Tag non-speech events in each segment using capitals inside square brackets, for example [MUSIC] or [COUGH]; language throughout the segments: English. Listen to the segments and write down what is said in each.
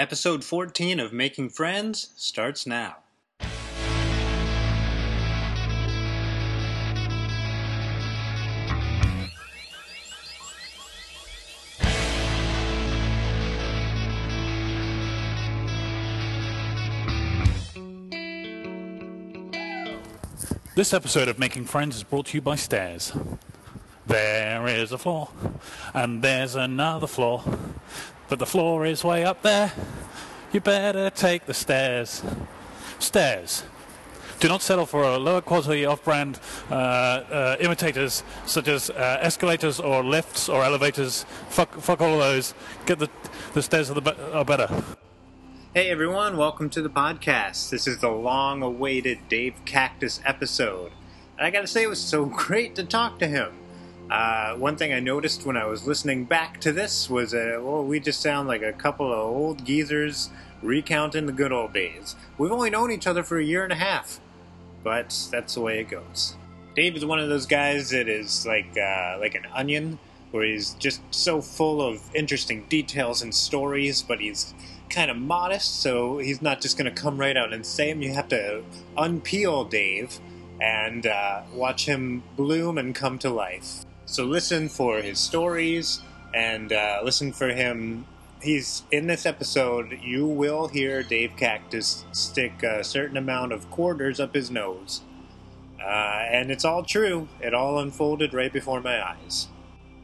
Episode 14 of Making Friends starts now. This episode of Making Friends is brought to you by Stairs. There is a floor, and there's another floor, but the floor is way up there. You better take the stairs. Stairs. Do not settle for a lower quality off-brand uh, uh, imitators such as uh, escalators or lifts or elevators. Fuck, fuck all of those. Get the the stairs are, the be- are better. Hey everyone, welcome to the podcast. This is the long awaited Dave Cactus episode. And I gotta say, it was so [LAUGHS] great to talk to him. Uh, one thing I noticed when I was listening back to this was, uh, well, we just sound like a couple of old geezers recounting the good old days. We've only known each other for a year and a half, but that's the way it goes. Dave is one of those guys that is like uh, like an onion, where he's just so full of interesting details and stories, but he's kind of modest, so he's not just going to come right out and say them. You have to unpeel Dave and uh, watch him bloom and come to life. So listen for his stories and uh, listen for him. He's in this episode. You will hear Dave Cactus stick a certain amount of quarters up his nose. Uh, and it's all true. It all unfolded right before my eyes.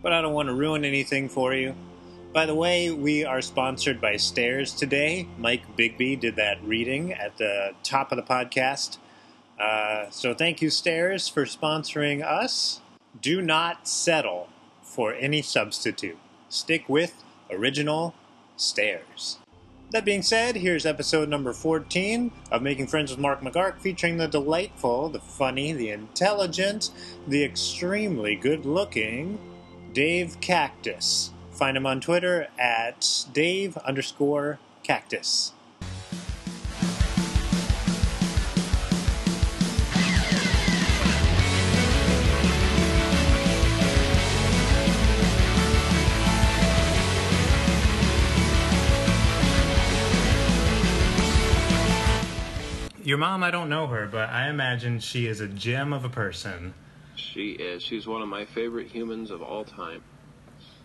But I don't want to ruin anything for you. By the way, we are sponsored by Stairs today. Mike Bigby did that reading at the top of the podcast. Uh, so thank you, Stairs, for sponsoring us. Do not settle for any substitute. Stick with original Stairs. That being said, here's episode number 14 of Making Friends with Mark McGark, featuring the delightful, the funny, the intelligent, the extremely good looking Dave Cactus. Find him on Twitter at Dave underscore cactus. Your mom, I don't know her, but I imagine she is a gem of a person. She is. She's one of my favorite humans of all time.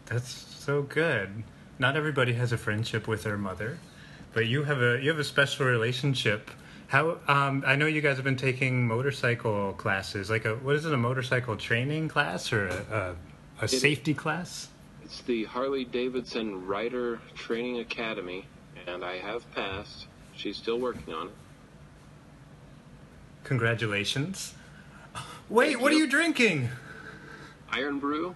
That's so good. Not everybody has a friendship with their mother, but you have a you have a special relationship. How um, I know you guys have been taking motorcycle classes. Like a what is it? A motorcycle training class or a a, a safety class? It's the Harley Davidson Rider Training Academy, and I have passed. She's still working on it. Congratulations. Wait, Thank what are you. you drinking? Irn-Bru?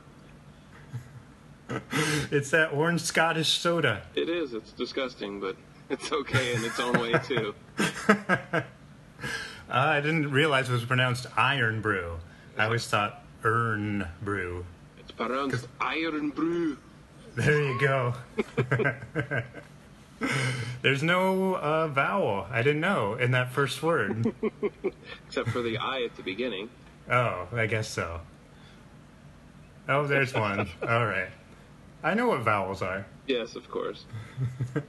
It's that orange Scottish soda. It is. It's disgusting, but it's okay in its own way, too. Uh, [LAUGHS] I didn't realize it was pronounced iron brew. I always thought Urn brew. It's pronounced Iron Brew. There you go. [LAUGHS] There's no uh, vowel. I didn't know in that first word. [LAUGHS] Except for the I at the beginning. oh, I guess so. Oh, there's one. [LAUGHS] All right. I know what vowels are. Yes, of course. [LAUGHS]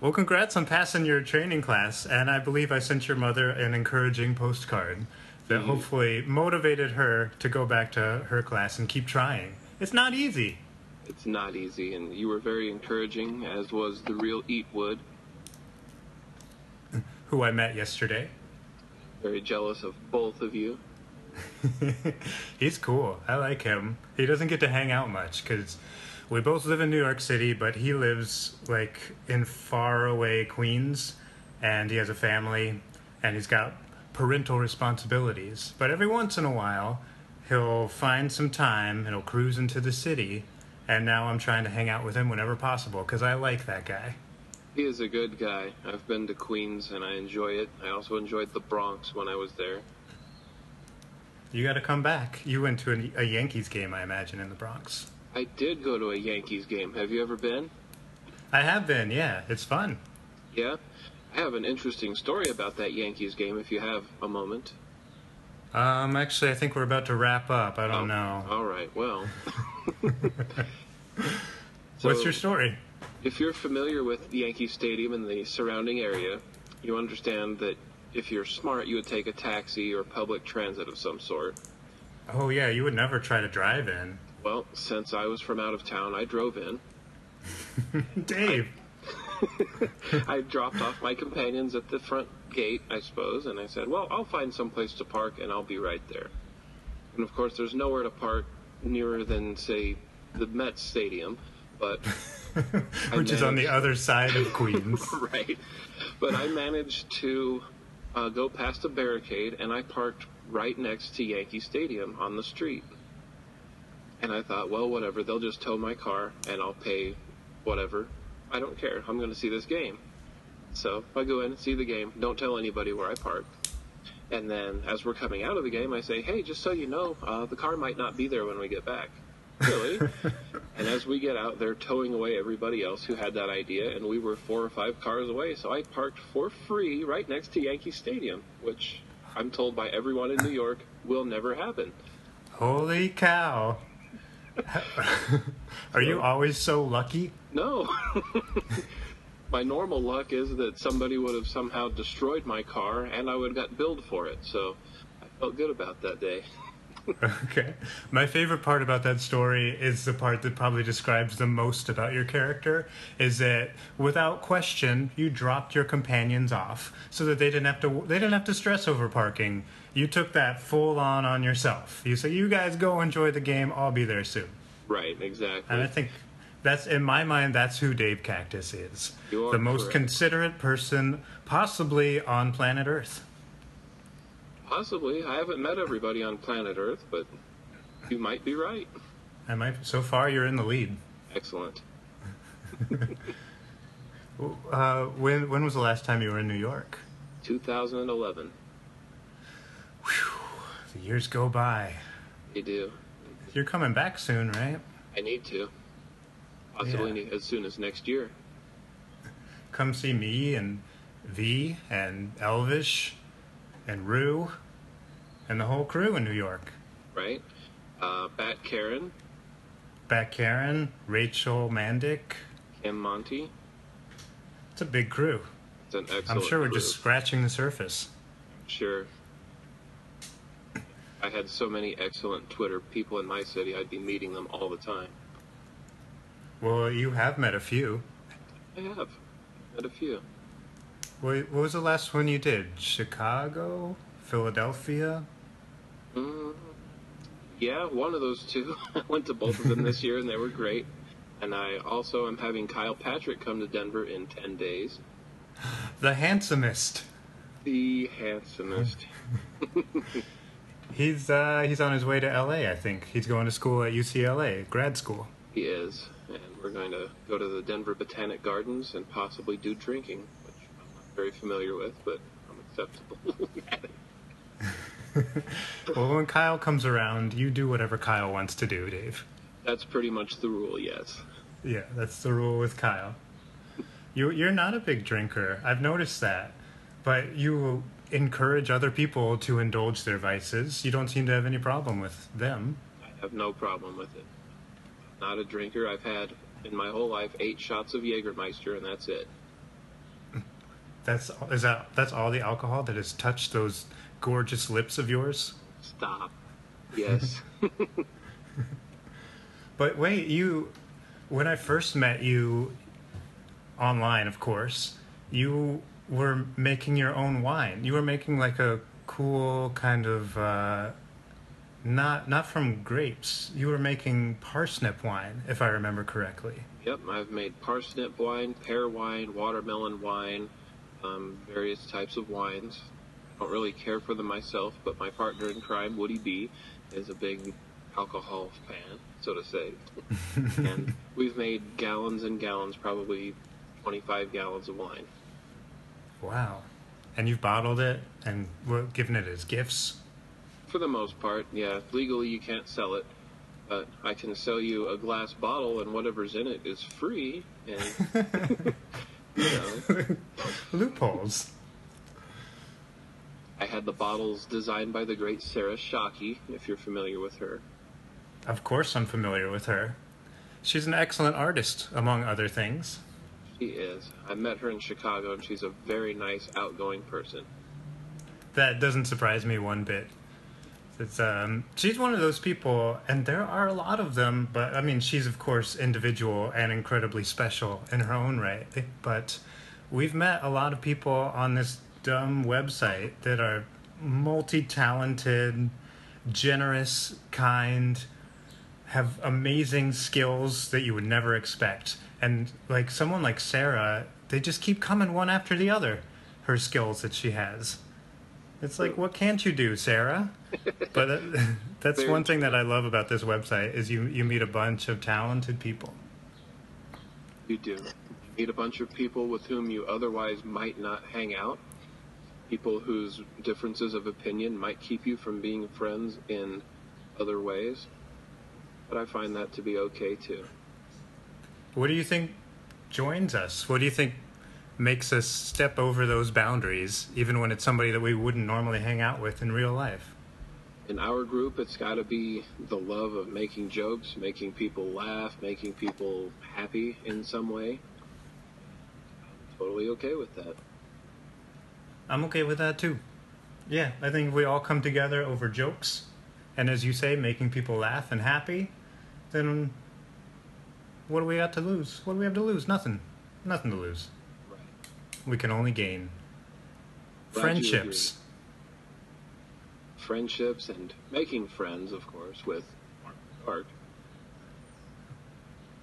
Well, congrats on passing your training class, and I believe I sent your mother an encouraging postcard that hopefully motivated her to go back to her class and keep trying. It's not easy. It's not easy, and you were very encouraging, as was the real Eatwood. Who I met yesterday. Very jealous of both of you. [LAUGHS] He's cool. I like him. He doesn't get to hang out much because we both live in New York City, but he lives like in far away Queens, and he has a family, and he's got parental responsibilities. But every once in a while, he'll find some time and he'll cruise into the city. And now I'm trying to hang out with him whenever possible because I like that guy. He is a good guy. I've been to Queens, and I enjoy it. I also enjoyed the Bronx when I was there. You got to come back. You went to a, a Yankees game, I imagine, in the Bronx. I did go to a Yankees game. Have you ever been? I have been, yeah. It's fun. Yeah? I have an interesting story about that Yankees game if you have a moment. Um, actually, I think we're about to wrap up. I don't Oh, know. All right, well. [LAUGHS] What's your story? If you're familiar with Yankee Stadium and the surrounding area, you understand that if you're smart, you would take a taxi or public transit of some sort. Oh yeah, you would never try to drive in. Well, since I was from out of town, I drove in. [LAUGHS] Dave. I [LAUGHS] dropped off my companions at the front gate, I suppose, and I said, "Well, I'll find some place to park, and I'll be right there." And of course, there's nowhere to park nearer than, say, the Mets Stadium, but [LAUGHS] Which is on the other side of Queens. [LAUGHS] right. But I managed to uh, go past a barricade, and I parked right next to Yankee Stadium on the street. And I thought, well, whatever. They'll just tow my car, and I'll pay whatever. I don't care. I'm going to see this game. So I go in and see the game. Don't tell anybody where I parked. And then, as we're coming out of the game, I say, "Hey, just so you know, uh, the car might not be there when we get back." Really? [LAUGHS] and as we get out, they're towing away everybody else who had that idea, and we were four or five cars away. So I parked for free right next to Yankee Stadium, which I'm told by everyone in New York will never happen. Holy cow. [LAUGHS] Are you always so lucky? No. [LAUGHS] my normal luck is that somebody would have somehow destroyed my car, and I would have got billed for it. So I felt good about that day. [LAUGHS] [LAUGHS] Okay. My favorite part about that story is the part that probably describes the most about your character is that without question you dropped your companions off so that they didn't have to they didn't have to stress over parking. You took that full on on yourself. You said you guys go enjoy the game. I'll be there soon. Right, exactly. And I think that's in my mind that's who Dave Cactus is. You are The most correct. considerate person possibly on planet Earth. Possibly. I haven't met everybody on planet Earth, but you might be right. I might so far you're in the lead. Excellent. [LAUGHS] Uh, when when was the last time you were in New York? 2011. The years go by. They do. You're coming back soon, right? I need to. Possibly Yeah. as soon as next year. Come see me and V and Elvish and Rue and the whole crew in New York. Right? Uh, Bat Karen, Bat Karen, Rachel Mandick. Kim Monty. It's a big crew. It's an excellent I'm sure we're crew. just scratching the surface. Sure. I had so many excellent Twitter people in my city, I'd be meeting them all the time. Well, you have met a few. I have. Met a few. What, what was the last one you did? Chicago? Philadelphia? Mm, yeah, one of those two. [LAUGHS] I went to both of them this year, and they were great. And I also am having Kyle Patrick come to Denver in 10 days. The handsomest. The handsomest. [LAUGHS] He's uh, he's on his way to LA, I think. He's going to school at UCLA, grad school. He is. And we're going to go to the Denver Botanic Gardens and possibly do drinking, which I'm not very familiar with, but I'm acceptable. [LAUGHS] [LAUGHS] Well, when Kyle comes around, you do whatever Kyle wants to do, Dave. That's pretty much the rule, yes. Yeah, that's the rule with Kyle. You you're not a big drinker. I've noticed that. But you encourage other people to indulge their vices. You don't seem to have any problem with them. I have no problem with it. Not a drinker. I've had in my whole life eight shots of Jägermeister, and that's it. [LAUGHS] That's is that that's all the alcohol that has touched those gorgeous lips of yours? Stop. Yes. [LAUGHS] [LAUGHS] But wait, you when I first met you online, of course, you were making your own wine. You were making like a cool kind of uh not not from grapes. You were making parsnip wine, if I remember correctly. yep, I've made parsnip wine, pear wine, watermelon wine, um, various types of wines. I don't really care for them myself, but my partner in crime, Woody B, is a big alcohol fan, so to say. [LAUGHS] and we've made gallons and gallons, probably 25 gallons of wine. Wow. And you've bottled it and were given it as gifts. For the most part, yeah. Legally, you can't sell it, but I can sell you a glass bottle, and whatever's in it is free. And [LAUGHS] you know, [LAUGHS] Loopholes. I had the bottles designed by the great Sarah Shockey, if you're familiar with her. Of course I'm familiar with her. She's an excellent artist, among other things. She is. I met her in Chicago, and she's a very nice, outgoing person. That doesn't surprise me one bit. It's um, she's one of those people, and there are a lot of them. But I mean, she's of course individual and incredibly special in her own right. But we've met a lot of people on this dumb website that are multi-talented, generous, kind, have amazing skills that you would never expect. And like someone like Sarah, they just keep coming one after the other. Her skills that she has. It's like, what can't you do, Sarah? But uh, [LAUGHS] that's Very one thing that I love about this website is you you meet a bunch of talented people. You do. You meet a bunch of people with whom you otherwise might not hang out. People whose differences of opinion might keep you from being friends in other ways. But I find that to be okay too. What do you think joins us? What do you think makes us step over those boundaries, even when it's somebody that we wouldn't normally hang out with in real life? In our group, it's got to be the love of making jokes, making people laugh, making people happy in some way. I'm totally okay with that. I'm okay with that too. Yeah, I think if we all come together over jokes, and as you say, making people laugh and happy, then what do we got to lose? What do we have to lose? Nothing. Nothing to lose. Right. We can only gain. Glad Friendships. Friendships and making friends, of course, with art.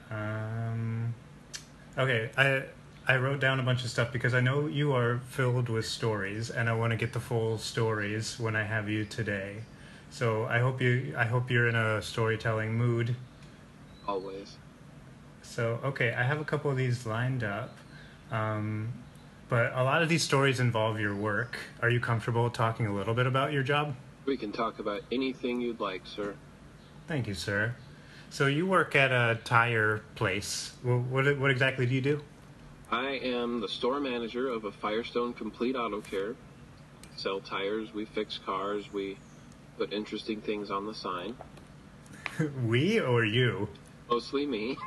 Um, okay, I I wrote down a bunch of stuff because I know you are filled with stories, and I want to get the full stories when I have you today. So I hope you I hope you're in a storytelling mood. Always. So okay, I have a couple of these lined up, um, but a lot of these stories involve your work. Are you comfortable talking a little bit about your job? We can talk about anything you'd like, sir. Thank you, sir. So you work at a tire place. Wh- What what exactly do you do? I am the store manager of a Firestone Complete Auto Care. Sell tires, we fix cars, we put interesting things on the sign. [LAUGHS] we or you? Mostly me.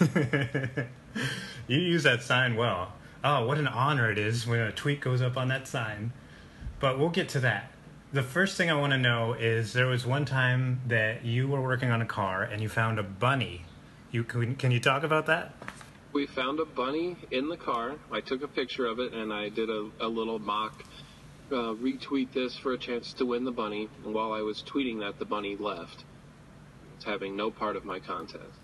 [LAUGHS] you use that sign well. Oh, what an honor it is when a tweet goes up on that sign. But we'll get to that. The first thing I want to know is there was one time that you were working on a car and you found a bunny. You can, can you talk about that? we found a bunny in the car. I took a picture of it and I did a, a little mock uh, retweet this for a chance to win the bunny. And while I was tweeting that, the bunny left. Having no part of my contest.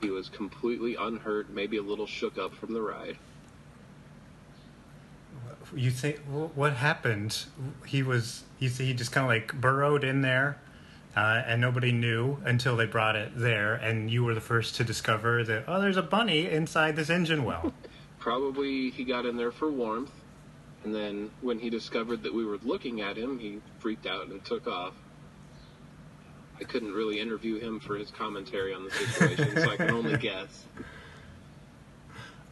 He was completely unhurt, maybe a little shook up from the ride. You think what happened? He was you see he just kind of like burrowed in there, uh, and nobody knew until they brought it there, and you were the first to discover that oh, there's a bunny inside this engine well. Probably he got in there for warmth, and then when he discovered that we were looking at him, he freaked out and took off. I couldn't really interview him for his commentary on the situation, so I can only [LAUGHS] guess.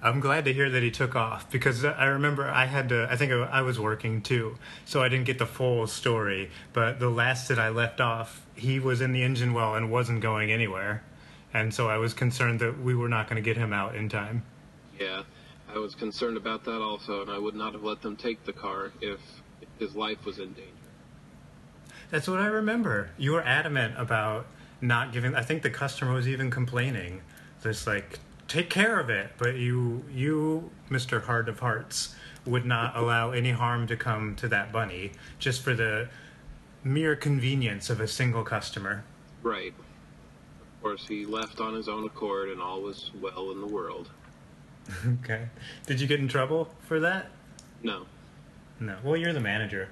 I'm glad to hear that he took off because I remember I had to. I think I was working too, so I didn't get the full story. But the last that I left off, he was in the engine well and wasn't going anywhere, and so I was concerned that we were not going to get him out in time. Yeah, I was concerned about that also, and I would not have let them take the car if his life was in danger. That's what I remember. You were adamant about not giving. I think the customer was even complaining. Just like take care of it, but you, you, Mister Heart of Hearts, would not allow any harm to come to that bunny just for the mere convenience of a single customer. Right. Of course, he left on his own accord, and all was well in the world. [LAUGHS] Okay. Did you get in trouble for that? No. No. Well, you're the manager.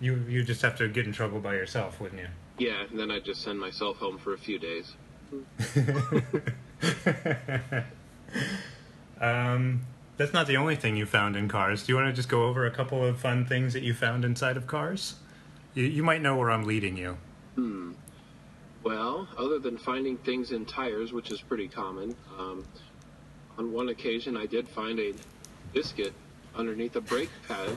You you just have to get in trouble by yourself, wouldn't you? Yeah, and then I'd just send myself home for a few days. [LAUGHS] um, that's not the only thing you found in cars. Do you want to just go over a couple of fun things that you found inside of cars? You, you might know where I'm leading you. Hmm. Well, other than finding things in tires, which is pretty common, um, on one occasion I did find a biscuit underneath a brake pad. [LAUGHS]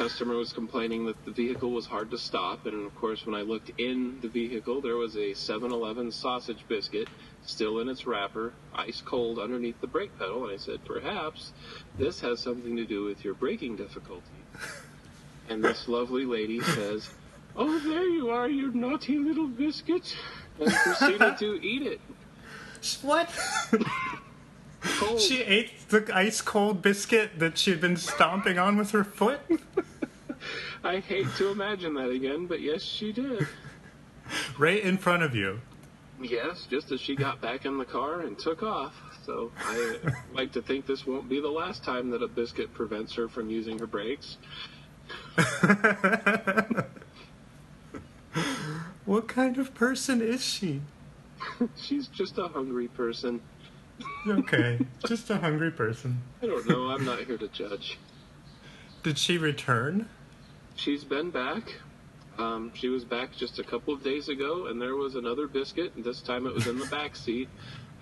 customer was complaining that the vehicle was hard to stop, and of course, when I looked in the vehicle, there was a 7 Eleven sausage biscuit still in its wrapper, ice cold underneath the brake pedal, and I said, Perhaps this has something to do with your braking difficulty. And this lovely lady says, Oh, there you are, you naughty little biscuit, and proceeded to eat it. What? [LAUGHS] Cold. She ate the ice cold biscuit that she'd been stomping on with her foot? I hate to imagine that again, but yes, she did. Right in front of you. Yes, just as she got back in the car and took off. So I [LAUGHS] like to think this won't be the last time that a biscuit prevents her from using her brakes. [LAUGHS] What kind of person is she? [LAUGHS] She's just a hungry person. Okay, just a hungry person. I don't know. I'm not here to judge. Did she return? She's been back. Um, she was back just a couple of days ago, and there was another biscuit, and this time it was in the back seat.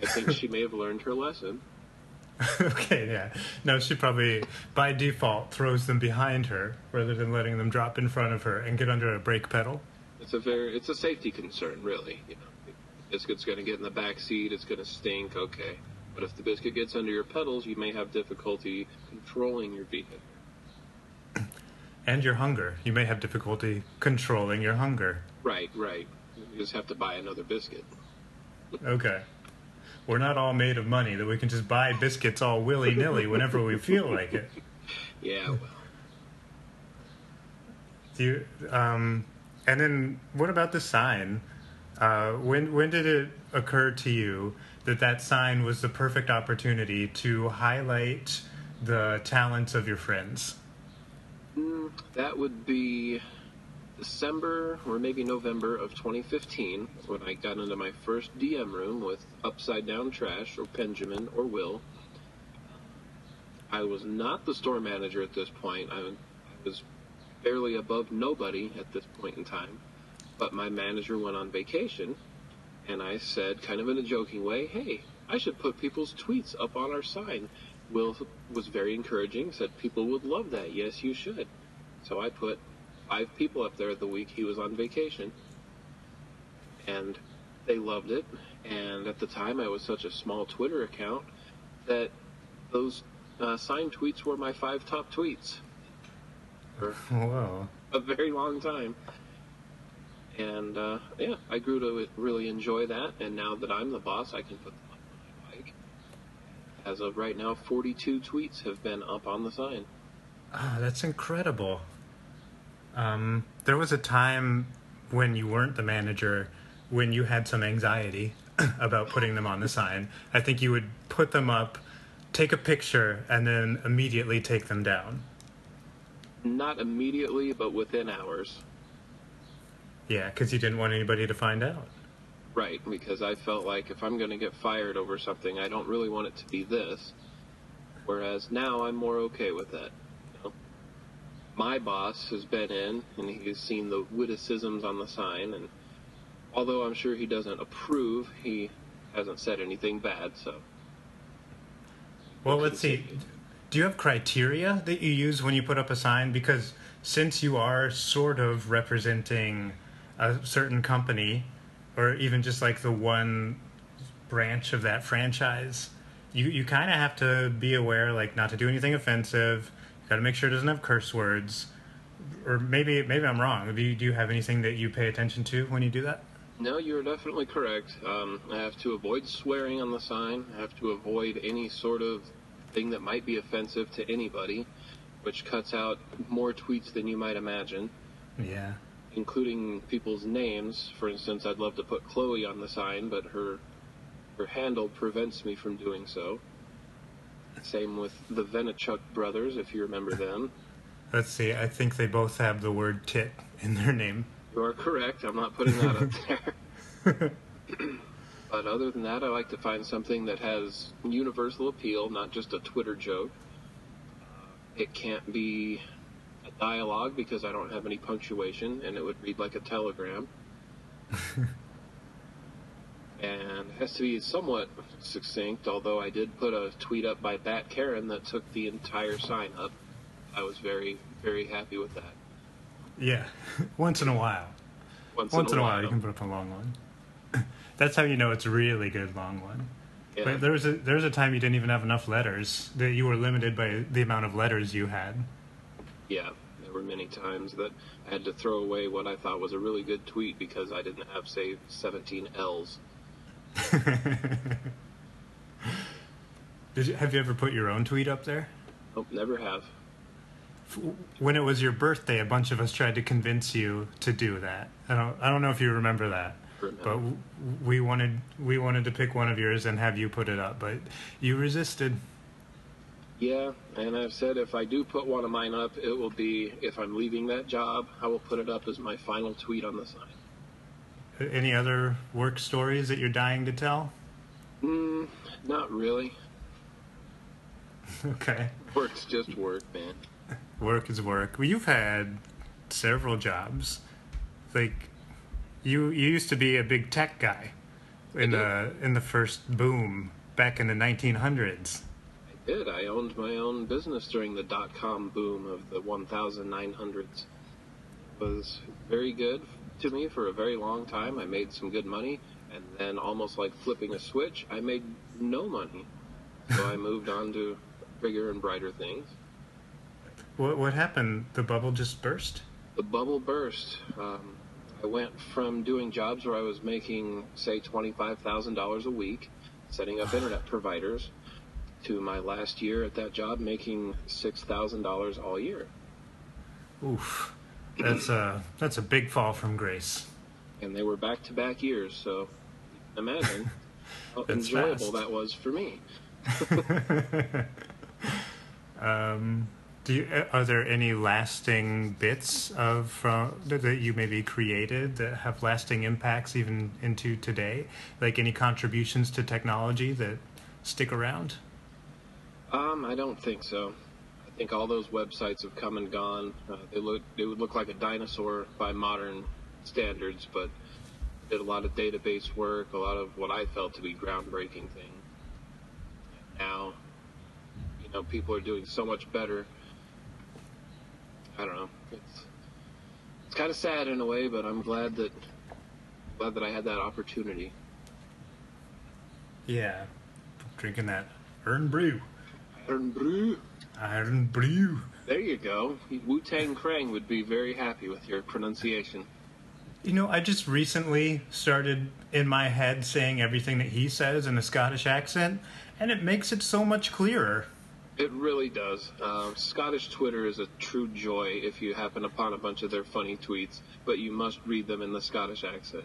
I think she may have learned her lesson. [LAUGHS] okay, yeah. No, she probably, by default, throws them behind her rather than letting them drop in front of her and get under a brake pedal. It's a very, it's a safety concern, really. You know, biscuit's going to get in the back seat. It's going to stink. Okay, but if the biscuit gets under your pedals, you may have difficulty controlling your vehicle. [CLEARS THROAT] And your hunger. You may have difficulty controlling your hunger. Right, right. You just have to buy another biscuit. Okay. We're not all made of money that we can just buy biscuits all willy nilly whenever we feel like it. [LAUGHS] Yeah, well, Do you, um, and then what about the sign? Uh, when when did it occur to you that that sign was the perfect opportunity to highlight the talents of your friends? mm, that would be December or maybe November of 2015 when I got into my first DM room with Upside Down Trash or Benjamin or Will. I was not the store manager at this point. I was barely above nobody at this point in time. But my manager went on vacation, and I said, kind of in a joking way, hey, I should put people's tweets up on our sign. Will was very encouraging, said people would love that. Yes, you should. So I put five people up there the week he was on vacation, and they loved it. And at the time, I was such a small Twitter account that those uh, signed tweets were my five top tweets [LAUGHS] for Whoa. a very long time. And uh, yeah, I grew to really enjoy that. And now that I'm the boss, I can put them up when I like. As of right now, 42 tweets have been up on the sign. Oh, that's incredible. Um, there was a time when you weren't the manager when you had some anxiety [CLEARS THROAT] about putting them on the sign. I think you would put them up, take a picture, and then immediately take them down. Not immediately, but within hours. Yeah, because you didn't want anybody to find out. Right, because I felt like if I'm going to get fired over something, I don't really want it to be this. Whereas now I'm more okay with that. You know? My boss has been in and he's seen the witticisms on the sign, and although I'm sure he doesn't approve, he hasn't said anything bad. So Well, let's see. Do you have criteria that you use when you put up a sign? Because since you are sort of representing a certain company, or even just like the one branch of that franchise, you, you kind of have to be aware, like, not to do anything offensive. You got to make sure it doesn't have curse words. Or maybe maybe I'm wrong. Do you, do you have anything that you pay attention to when you do that? No, you're definitely correct. Um, I have to avoid swearing on the sign. I have to avoid any sort of thing that might be offensive to anybody, which cuts out more tweets than you might imagine, Yeah. Including people's names. For instance, I'd love to put Chloe on the sign, but her her handle prevents me from doing so. Same with the Venichuk brothers, if you remember them. Let's see. I think they both have the word tit in their name. You are correct. I'm not putting that up there. [LAUGHS] but other than that, I like to find something that has universal appeal, not just a Twitter joke. It can't be dialogue because I don't have any punctuation, and it would read like a telegram. [LAUGHS] and it has to be somewhat succinct, although I did put a tweet up by Bat Karen that took the entire sign up. I was very very happy with that. Yeah, [LAUGHS] once in a while. Once, Once in a while, while you can put up a long one. [LAUGHS] That's how you know it's a really good long one. Yeah. But there was a there was a time you didn't even have enough letters. That you were limited by the amount of letters you had. Yeah, there were many times that I had to throw away what I thought was a really good tweet because I didn't have, say, 17 L's. [LAUGHS] Did you, have you ever put your own tweet up there? Nope, never have. When it was your birthday, a bunch of us tried to convince you to do that. I don't I don't know if you remember that. Remember. But we wanted we wanted to pick one of yours and have you put it up, but you resisted. Yeah, and I've said if I do put one of mine up, it will be if I'm leaving that job, I will put it up as my final tweet on the sign. Any other work stories that you're dying to tell? Mm, not really. [LAUGHS] Okay. Work's just work, man. [LAUGHS] Work is work. Well, you've had several jobs. Like you you used to be a big tech guy in the in the first boom back in the 1900s. I did. I owned my own business during the dot com boom of the 1900s. It was very good to me for a very long time. I made some good money, and then almost like flipping a switch, I made no money. So I moved on to bigger and brighter things. What what happened? The bubble just burst. The bubble burst. Um, I went from doing jobs where I was making, say, $25,000 a week, setting up internet providers, to my last year at that job making $6,000 all year. Oof. That's a that's a big fall from grace. And they were back to back years, so imagine [LAUGHS] how enjoyable fast. that was for me. [LAUGHS] um, do you, uh, are there any lasting bits of from that that you maybe created that have lasting impacts even into today? Like any contributions to technology that stick around? Um, I don't think so. I think all those websites have come and gone. Uh, they look they would look like a dinosaur by modern standards, but did a lot of database work, a lot of what I felt to be groundbreaking things. Now, you know, people are doing so much better. I don't know. It's it's kind of sad in a way, but I'm glad that glad that I had that opportunity. Yeah, drinking that Irn-Bru. Iron Brew. Iron Brew. There you go. Wu Tang Krang would be very happy with your pronunciation. You know, I just recently started in my head saying everything that he says in a Scottish accent, and it makes it so much clearer. It really does. Um, Scottish Twitter is a true joy if you happen upon a bunch of their funny tweets, but you must read them in the Scottish accent.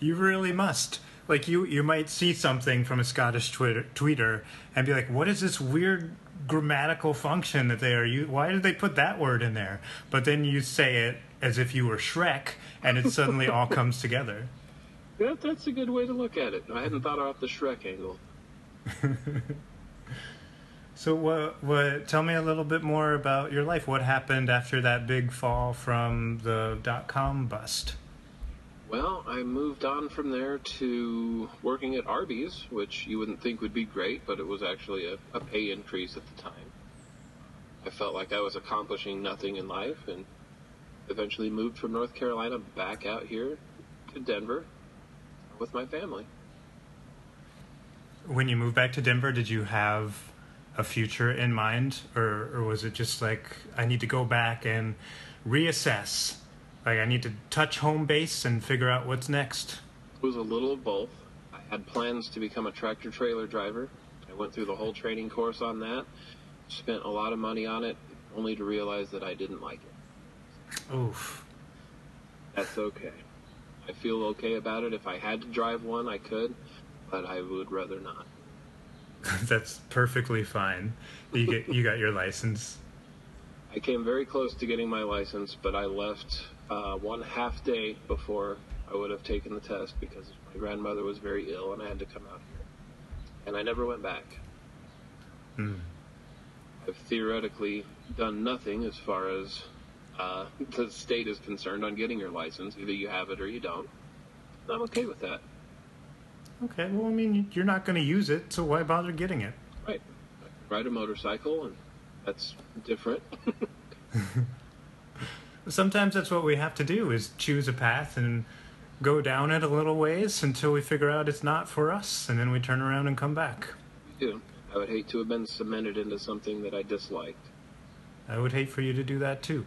You really must. Like you, you might see something from a Scottish Twitter tweeter and be like, "What is this weird grammatical function that they are? u- Why did they put that word in there?" But then you say it as if you were Shrek, and it suddenly [LAUGHS] all comes together. Yeah, that's a good way to look at it. I hadn't thought about the Shrek angle. [LAUGHS] So, what, what? Tell me a little bit more about your life. What happened after that big fall from the dot com bust? Well, I moved on from there to working at Arby's, which you wouldn't think would be great, but it was actually a, a pay increase at the time. I felt like I was accomplishing nothing in life and eventually moved from North Carolina back out here to Denver with my family. When you moved back to Denver, did you have a future in mind, or, or was it just like I need to go back and reassess? Like I need to touch home base and figure out what's next. It was a little of both. I had plans to become a tractor trailer driver. I went through the whole training course on that, spent a lot of money on it, only to realize that I didn't like it. Oof. That's okay. I feel okay about it. If I had to drive one, I could, but I would rather not. [LAUGHS] That's perfectly fine. You get you got your license. I came very close to getting my license, but I left uh, one half day before I would have taken the test because my grandmother was very ill and I had to come out here. And I never went back. Hmm. I've theoretically done nothing as far as uh, [LAUGHS] the state is concerned on getting your license. Either you have it or you don't. I'm okay with that. Okay. Well, I mean, you're not going to use it, so why bother getting it? Right. I ride a motorcycle, and that's different. [LAUGHS] [LAUGHS] Sometimes that's what we have to do is choose a path and go down it a little ways until we figure out it's not for us, and then we turn around and come back. Yeah. I would hate to have been cemented into something that I disliked. I would hate for you to do that too.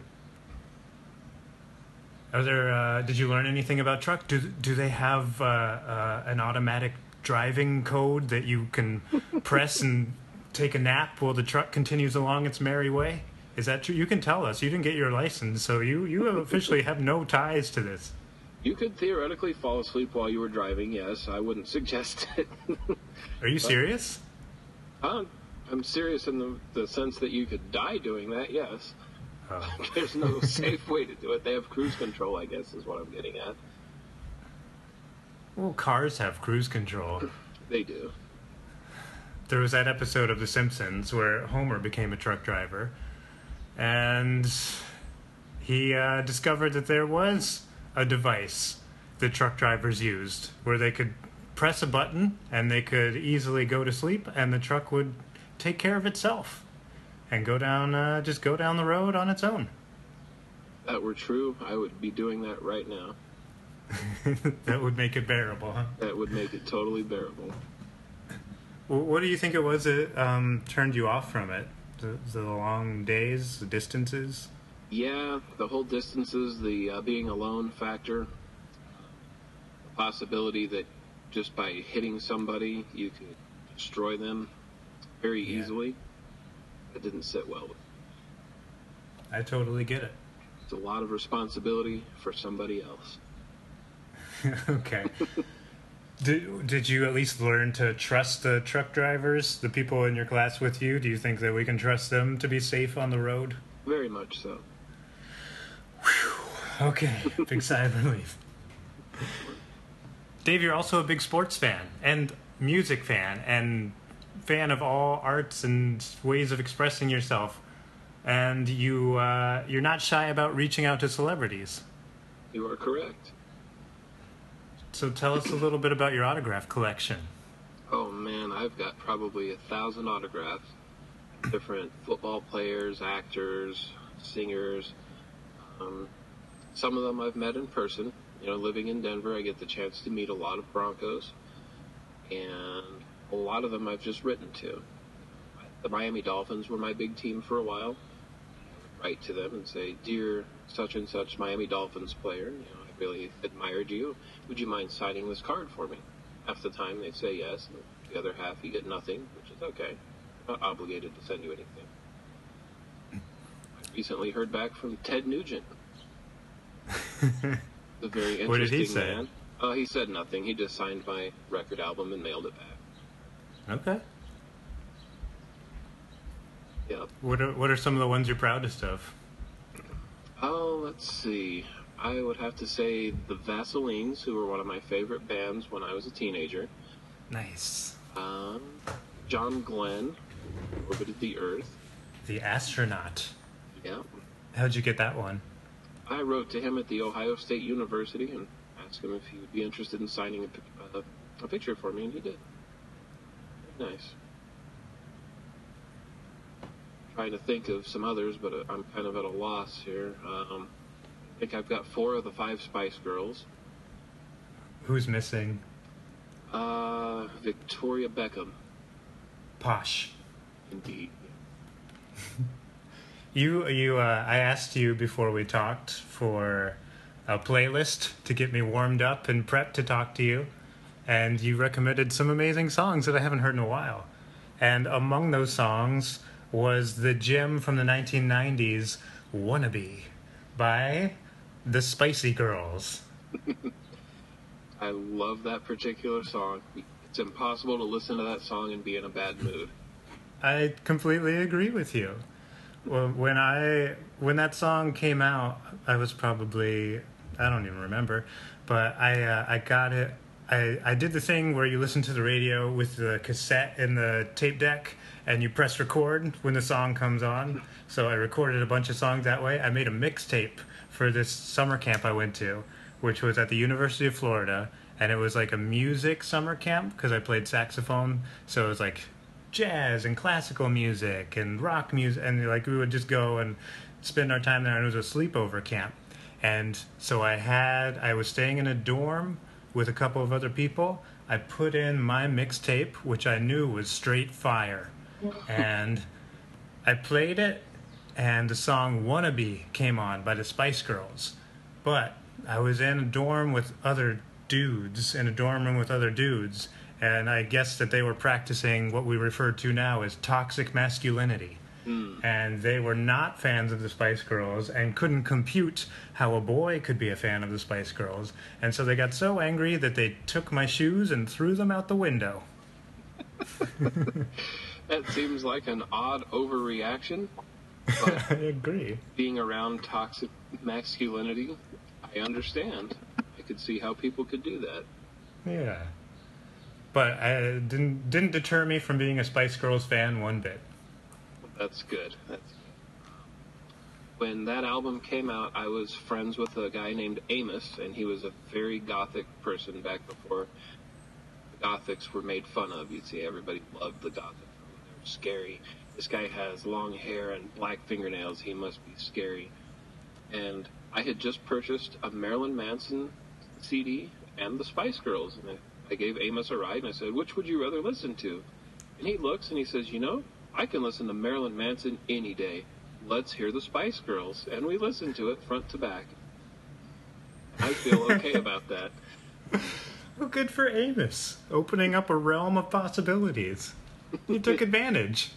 Are there? Uh, did you learn anything about truck? Do do they have uh, uh, an automatic driving code that you can [LAUGHS] press and take a nap while the truck continues along its merry way? Is that true? You can tell us. You didn't get your license, so you you [LAUGHS] officially have no ties to this. You could theoretically fall asleep while you were driving. Yes, I wouldn't [LAUGHS] suggest it. Are you serious? Um, I'm serious in the, the sense that you could die doing that. Yes. Oh. [LAUGHS] There's no safe way to do it. They have cruise control, I guess, is what I'm getting at. Well, cars have cruise control. They do. There was that episode of The Simpsons where Homer became a truck driver, and he uh, discovered that there was a device that truck drivers used where they could press a button and they could easily go to sleep, and the truck would take care of itself and go down, uh, just go down the road on its own. If that were true, I would be doing that right now. [LAUGHS] that would make it bearable, huh? That would make it totally bearable. What do you think it was that um, turned you off from it? The, the long days, the distances? Yeah, the whole distances, the uh, being alone factor, the possibility that just by hitting somebody you could destroy them very Yeah. easily. That didn't sit well with. me. I totally get it. It's a lot of responsibility for somebody else. [LAUGHS] okay. [LAUGHS] Did, did you at least learn to trust the truck drivers, the people in your class with you? Do you think that we can trust them to be safe on the road? Very much so. Okay, [LAUGHS] big sigh of relief. Dave, you're also a big sports fan and music fan and fan of all arts and ways of expressing yourself. And you uh, you're not shy about reaching out to celebrities. You are correct. So tell us a little bit about your autograph collection. Oh man, I've got probably a thousand autographs. Different football players, actors, singers. Um, some of them I've met in person. You know, living in Denver, I get the chance to meet a lot of Broncos, and a lot of them I've just written to. The Miami Dolphins were my big team for a while. I write to them and say, "Dear such and such Miami Dolphins player, you know, really admired you. Would you mind signing this card for me?" Half the time they say yes, and the other half you get nothing, which is okay. I'm not obligated to send you anything. I recently heard back from Ted Nugent. [LAUGHS] The very interesting What did he say? man. Uh, he said nothing. He just signed my record album and mailed it back. Okay. Yeah. What are what are some of the ones you're proudest of? Oh, let's see. I would have to say the Vaselines, who were one of my favorite bands when I was a teenager. Nice. Um, John Glenn, Orbited the Earth. The astronaut. Yeah. How'd you get that one? I wrote to him at the Ohio State University and asked him if he would be interested in signing a, pic- uh, a picture for me, and he did. Nice. Trying to think of some others, but uh, I'm kind of at a loss here. Um, think I've got four of the five Spice Girls. Who's missing? Uh, Victoria Beckham, Posh. indeed. [LAUGHS] You you uh, I asked you before we talked for a playlist to get me warmed up and prepped to talk to you, and you recommended some amazing songs that I haven't heard in a while. And among those songs was the gem from the 1990s, "Wannabe," by the Spicy Girls. [LAUGHS] I love that particular song. It's impossible to listen to that song and be in a bad mood. I completely agree with you. Well, when I when that song came out, I was probably I don't even remember, but I uh, I got it. I I did the thing where you listen to the radio with the cassette and the tape deck, and you press record when the song comes on. So I recorded a bunch of songs that way. I made a mixtape for this summer camp I went to, which was at the University of Florida, and it was like a music summer camp because I played saxophone. So it was like jazz and classical music and rock music and like we would just go and spend our time there, and it was a sleepover camp. And so I had, I was staying in a dorm with a couple of other people. I put in my mixtape, which I knew was straight fire. [LAUGHS] and I played it, and the song Wannabe came on by the Spice Girls. But I was in a dorm with other dudes, in a dorm room with other dudes, and I guess that they were practicing what we refer to now as toxic masculinity. Hmm. And they were not fans of the Spice Girls and couldn't compute how a boy could be a fan of the Spice Girls. And so they got so angry that they took my shoes and threw them out the window. [LAUGHS] That seems like an odd overreaction, [LAUGHS] I agree. being around toxic masculinity, I understand. I could see how people could do that. Yeah. But I didn't didn't deter me from being a Spice Girls fan one bit. That's good. That's when that album came out, I was friends with a guy named Amos, and he was a very gothic person back before the gothics were made fun of. You'd see everybody loved the gothic. They were scary. This guy has long hair and black fingernails. He must be scary. And I had just purchased a Marilyn Manson CD and the Spice Girls, and I, I gave Amos a ride, and I said, "Which would you rather listen to?" And he looks and he says, "You know, I can listen to Marilyn Manson any day. Let's hear the Spice Girls." And we listened to it front to back. I feel okay [LAUGHS] about that. Well, good for Amos, opening up a realm of possibilities. He took [LAUGHS] advantage.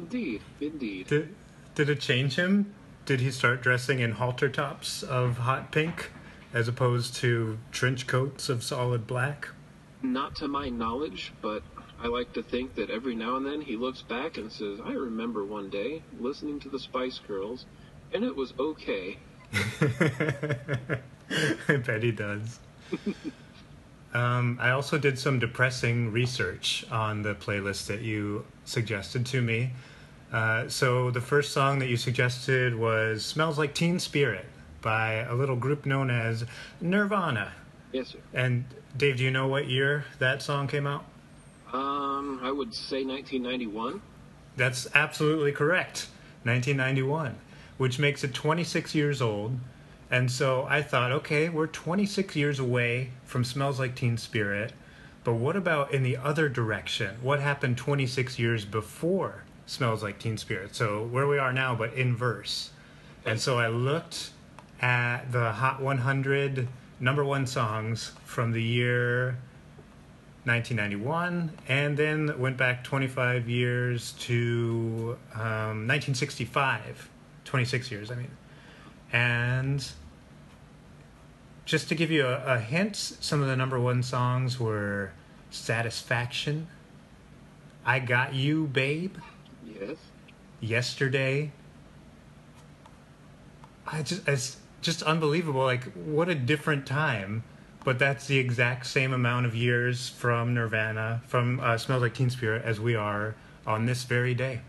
Indeed, indeed. Did, did it change him? Did he start dressing in halter tops of hot pink as opposed to trench coats of solid black? Not to my knowledge, but I like to think that every now and then he looks back and says, I remember one day listening to the Spice Girls, and it was okay. [LAUGHS] I bet he does. [LAUGHS] um, I also did some depressing research on the playlist that you suggested to me. Uh, so the first song that you suggested was "Smells Like Teen Spirit" by a little group known as Nirvana. Yes, sir. And Dave, do you know what year that song came out? Um, I would say 1991. That's absolutely correct. 1991, which makes it 26 years old. And so I thought, okay, we're 26 years away from Smells Like Teen Spirit, but what about in the other direction? What happened 26 years before Smells Like Teen Spirit? So where we are now, but in verse. And so I looked at the Hot 100 number one songs from the year 1991 and then went back 25 years to um, 1965 26 years i mean and just to give you a, a hint some of the number one songs were satisfaction i got you babe Yes. yesterday i just it's just unbelievable like what a different time but that's the exact same amount of years from nirvana from uh, smells like teen spirit as we are on this very day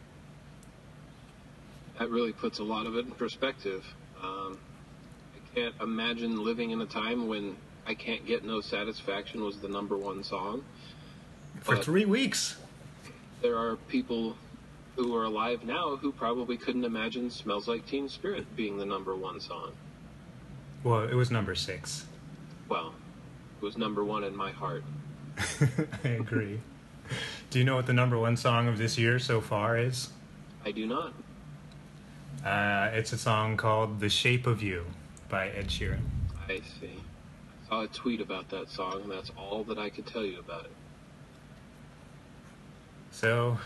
That really puts a lot of it in perspective. Um, I can't imagine living in a time when I Can't Get No Satisfaction was the number one song. for But- three weeks There are people who are alive now who probably couldn't imagine Smells Like Teen Spirit being the number one song. well it was number six Well, it was number one in my heart. [LAUGHS] i agree do you know what the number one song of this year so far is I do not. uh, it's a song called the shape of you by ed sheeran I see. I saw a tweet about that song, and that's all that I could tell you about it. So,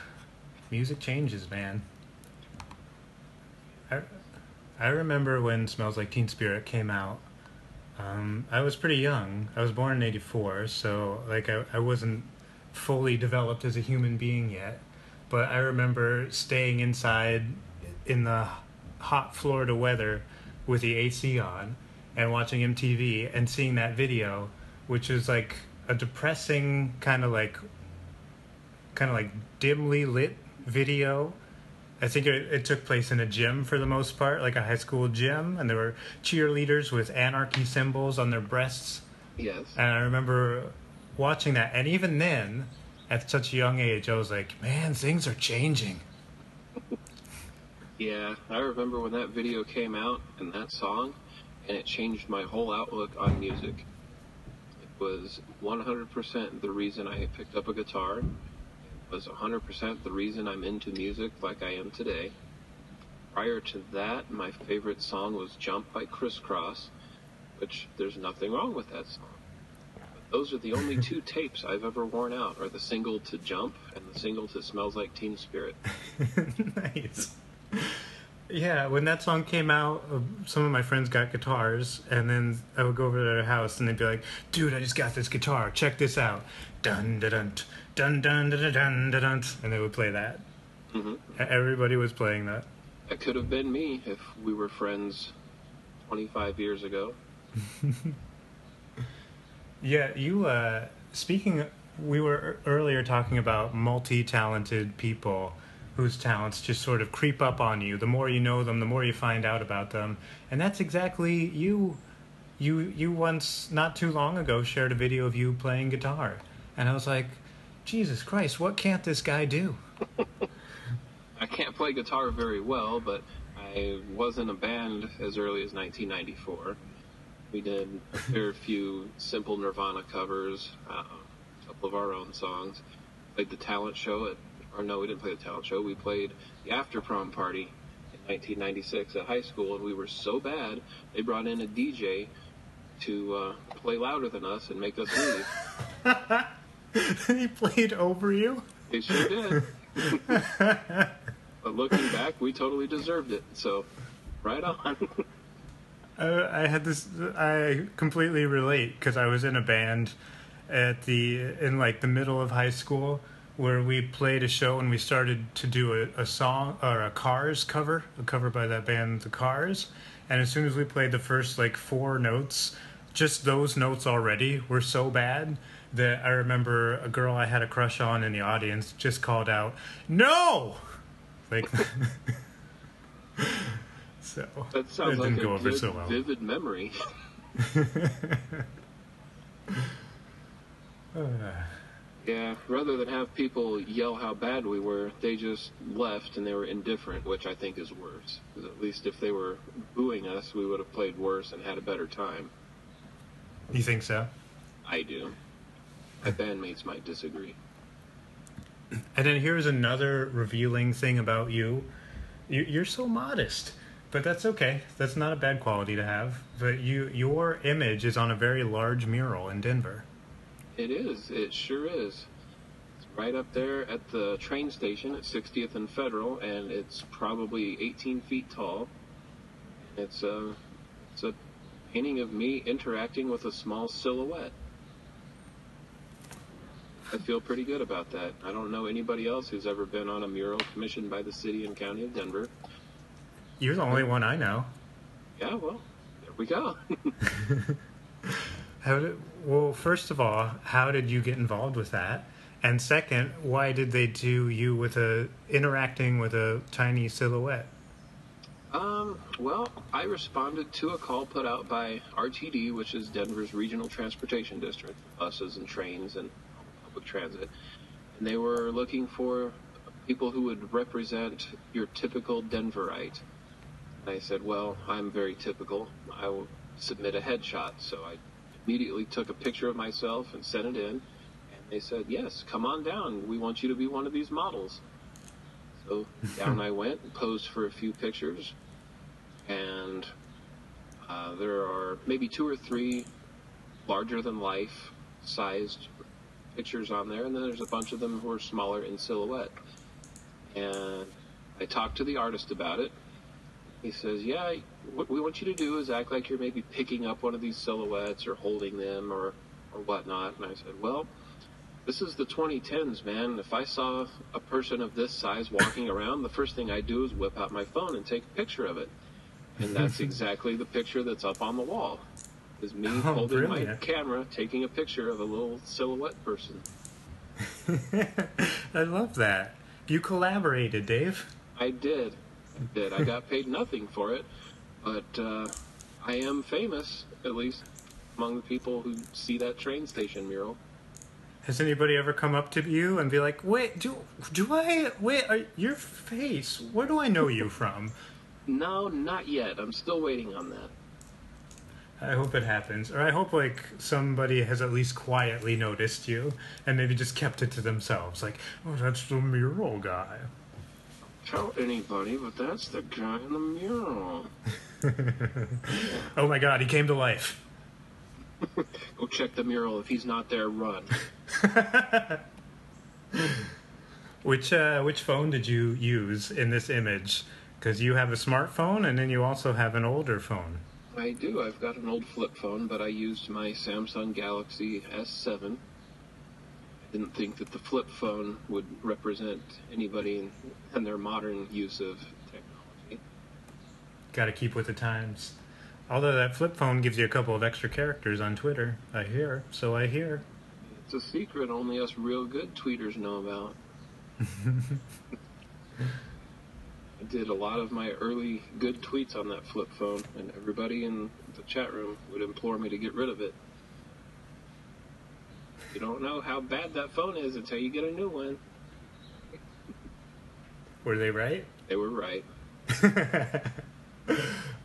music changes, man. I, I remember when Smells Like Teen Spirit came out. Um, I was pretty young. I was born in '84, so like I, I wasn't fully developed as a human being yet. But I remember staying inside in the hot Florida weather with the AC on and watching MTV and seeing that video, which is like a depressing kind of like kind of like dimly lit video. I think it, it took place in a gym for the most part, like a high school gym, and there were cheerleaders with anarchy symbols on their breasts. Yes. And I remember watching that, and even then, at such a young age, I was like, man, things are changing. Yeah, I remember when that video came out and that song, and it changed my whole outlook on music. It was 100% the reason I picked up a guitar. Was 100% the reason I'm into music like I am today. Prior to that, my favorite song was Jump by Kris Kross, which there's nothing wrong with that song. But those are the only [LAUGHS] two tapes I've ever worn out, are the single to Jump and the single to Smells Like Teen Spirit. [LAUGHS] nice. Yeah, when that song came out, uh, some of my friends got guitars, and then I would go over to their house, and they'd be like, "Dude, I just got this guitar. Check this out." Dun dun dun dun dun dun dun dun dun, and they would play that. hmm Everybody was playing that. That could have been me if we were friends 25 years ago. [LAUGHS] Yeah, you. Uh, speaking, we were earlier talking about multi-talented people whose talents just sort of creep up on you. The more you know them, the more you find out about them, and that's exactly you. You you once not too long ago shared a video of you playing guitar, and I was like, Jesus Christ, what can't this guy do? [LAUGHS] I can't play guitar very well, but I was in a band as early as 1994. We did a fair [LAUGHS] few simple Nirvana covers, uh, a couple of our own songs. Played the talent show at, or no, we didn't play the talent show. We played the after prom party in 1996 at high school, and we were so bad they brought in a DJ to uh, play louder than us and make us leave. [LAUGHS] [LAUGHS] he played over you. He sure did. [LAUGHS] but looking back, we totally deserved it. So, right on. [LAUGHS] Uh, I had this. I completely relate because I was in a band at the in like the middle of high school where we played a show and we started to do a, a song or a Cars cover, a cover by that band, The Cars. And as soon as we played the first like four notes, just those notes already were so bad that I remember a girl I had a crush on in the audience just called out, "No!" Like. [LAUGHS] so That sounds it like didn't a go over good, so well. vivid memory. [LAUGHS] [SIGHS] Yeah, rather than have people yell how bad we were, they just left and they were indifferent, which I think is worse. at least if they were booing us, we would have played worse and had a better time. you think so? I do. My bandmates might disagree. And then here's another revealing thing about you. you. You're so modest, but that's okay. That's not a bad quality to have. But you, your image is on a very large mural in Denver. It is. It sure is. It's right up there at the train station at 60th and Federal, and it's probably 18 feet tall. It's a, it's a painting of me interacting with a small silhouette. I feel pretty good about that. I don't know anybody else who's ever been on a mural commissioned by the city and county of Denver. You're the only one I know. Yeah, well, there we go. [LAUGHS] How did, well, first of all, how did you get involved with that? And second, why did they do you with a interacting with a tiny silhouette? Um, well, I responded to a call put out by RTD, which is Denver's regional transportation district, buses and trains and public transit. And they were looking for people who would represent your typical Denverite. And I said, well, I'm very typical. I will submit a headshot. So I immediately took a picture of myself and sent it in. And they said, yes, come on down. We want you to be one of these models. So [LAUGHS] down I went and posed for a few pictures. And uh, there are maybe two or three larger than life sized pictures on there. And then there's a bunch of them who are smaller in silhouette. And I talked to the artist about it. He says, Yeah, what we want you to do is act like you're maybe picking up one of these silhouettes or holding them or, or whatnot. And I said, Well, this is the 2010s, man. If I saw a person of this size walking around, the first thing I'd do is whip out my phone and take a picture of it. And that's [LAUGHS] exactly the picture that's up on the wall. Is me [LAUGHS] Oh, holding my camera, taking a picture of a little silhouette person. [LAUGHS] I love that. You collaborated, Dave. I did. I did. I got paid nothing for it, but uh, I am famous, at least among the people who see that train station mural. Has anybody ever come up to you and be like, "Wait, do do I wait? Are, your face? Where do I know you from?" No, not yet. I'm still waiting on that. I hope it happens, or I hope like somebody has at least quietly noticed you and maybe just kept it to themselves, like, "Oh, that's the mural guy." Tell anybody, but that's the guy in the mural. [LAUGHS] oh my God, he came to life. [LAUGHS] Go check the mural. If he's not there, run. [LAUGHS] Which uh, which phone did you use in this image? Because you have a smartphone and then you also have an older phone. I do. I've got an old flip phone, but I used my Samsung Galaxy S7. I didn't think that the flip phone would represent anybody in their modern use of technology. Got to keep with the times. Although that flip phone gives you a couple of extra characters on Twitter, I hear. So I hear. It's a secret only us real good tweeters know about. [LAUGHS] I did a lot of my early good tweets on that flip phone, and everybody in the chat room would implore me to get rid of it. You don't know how bad that phone is until you get a new one. Were they right? They were right. [LAUGHS]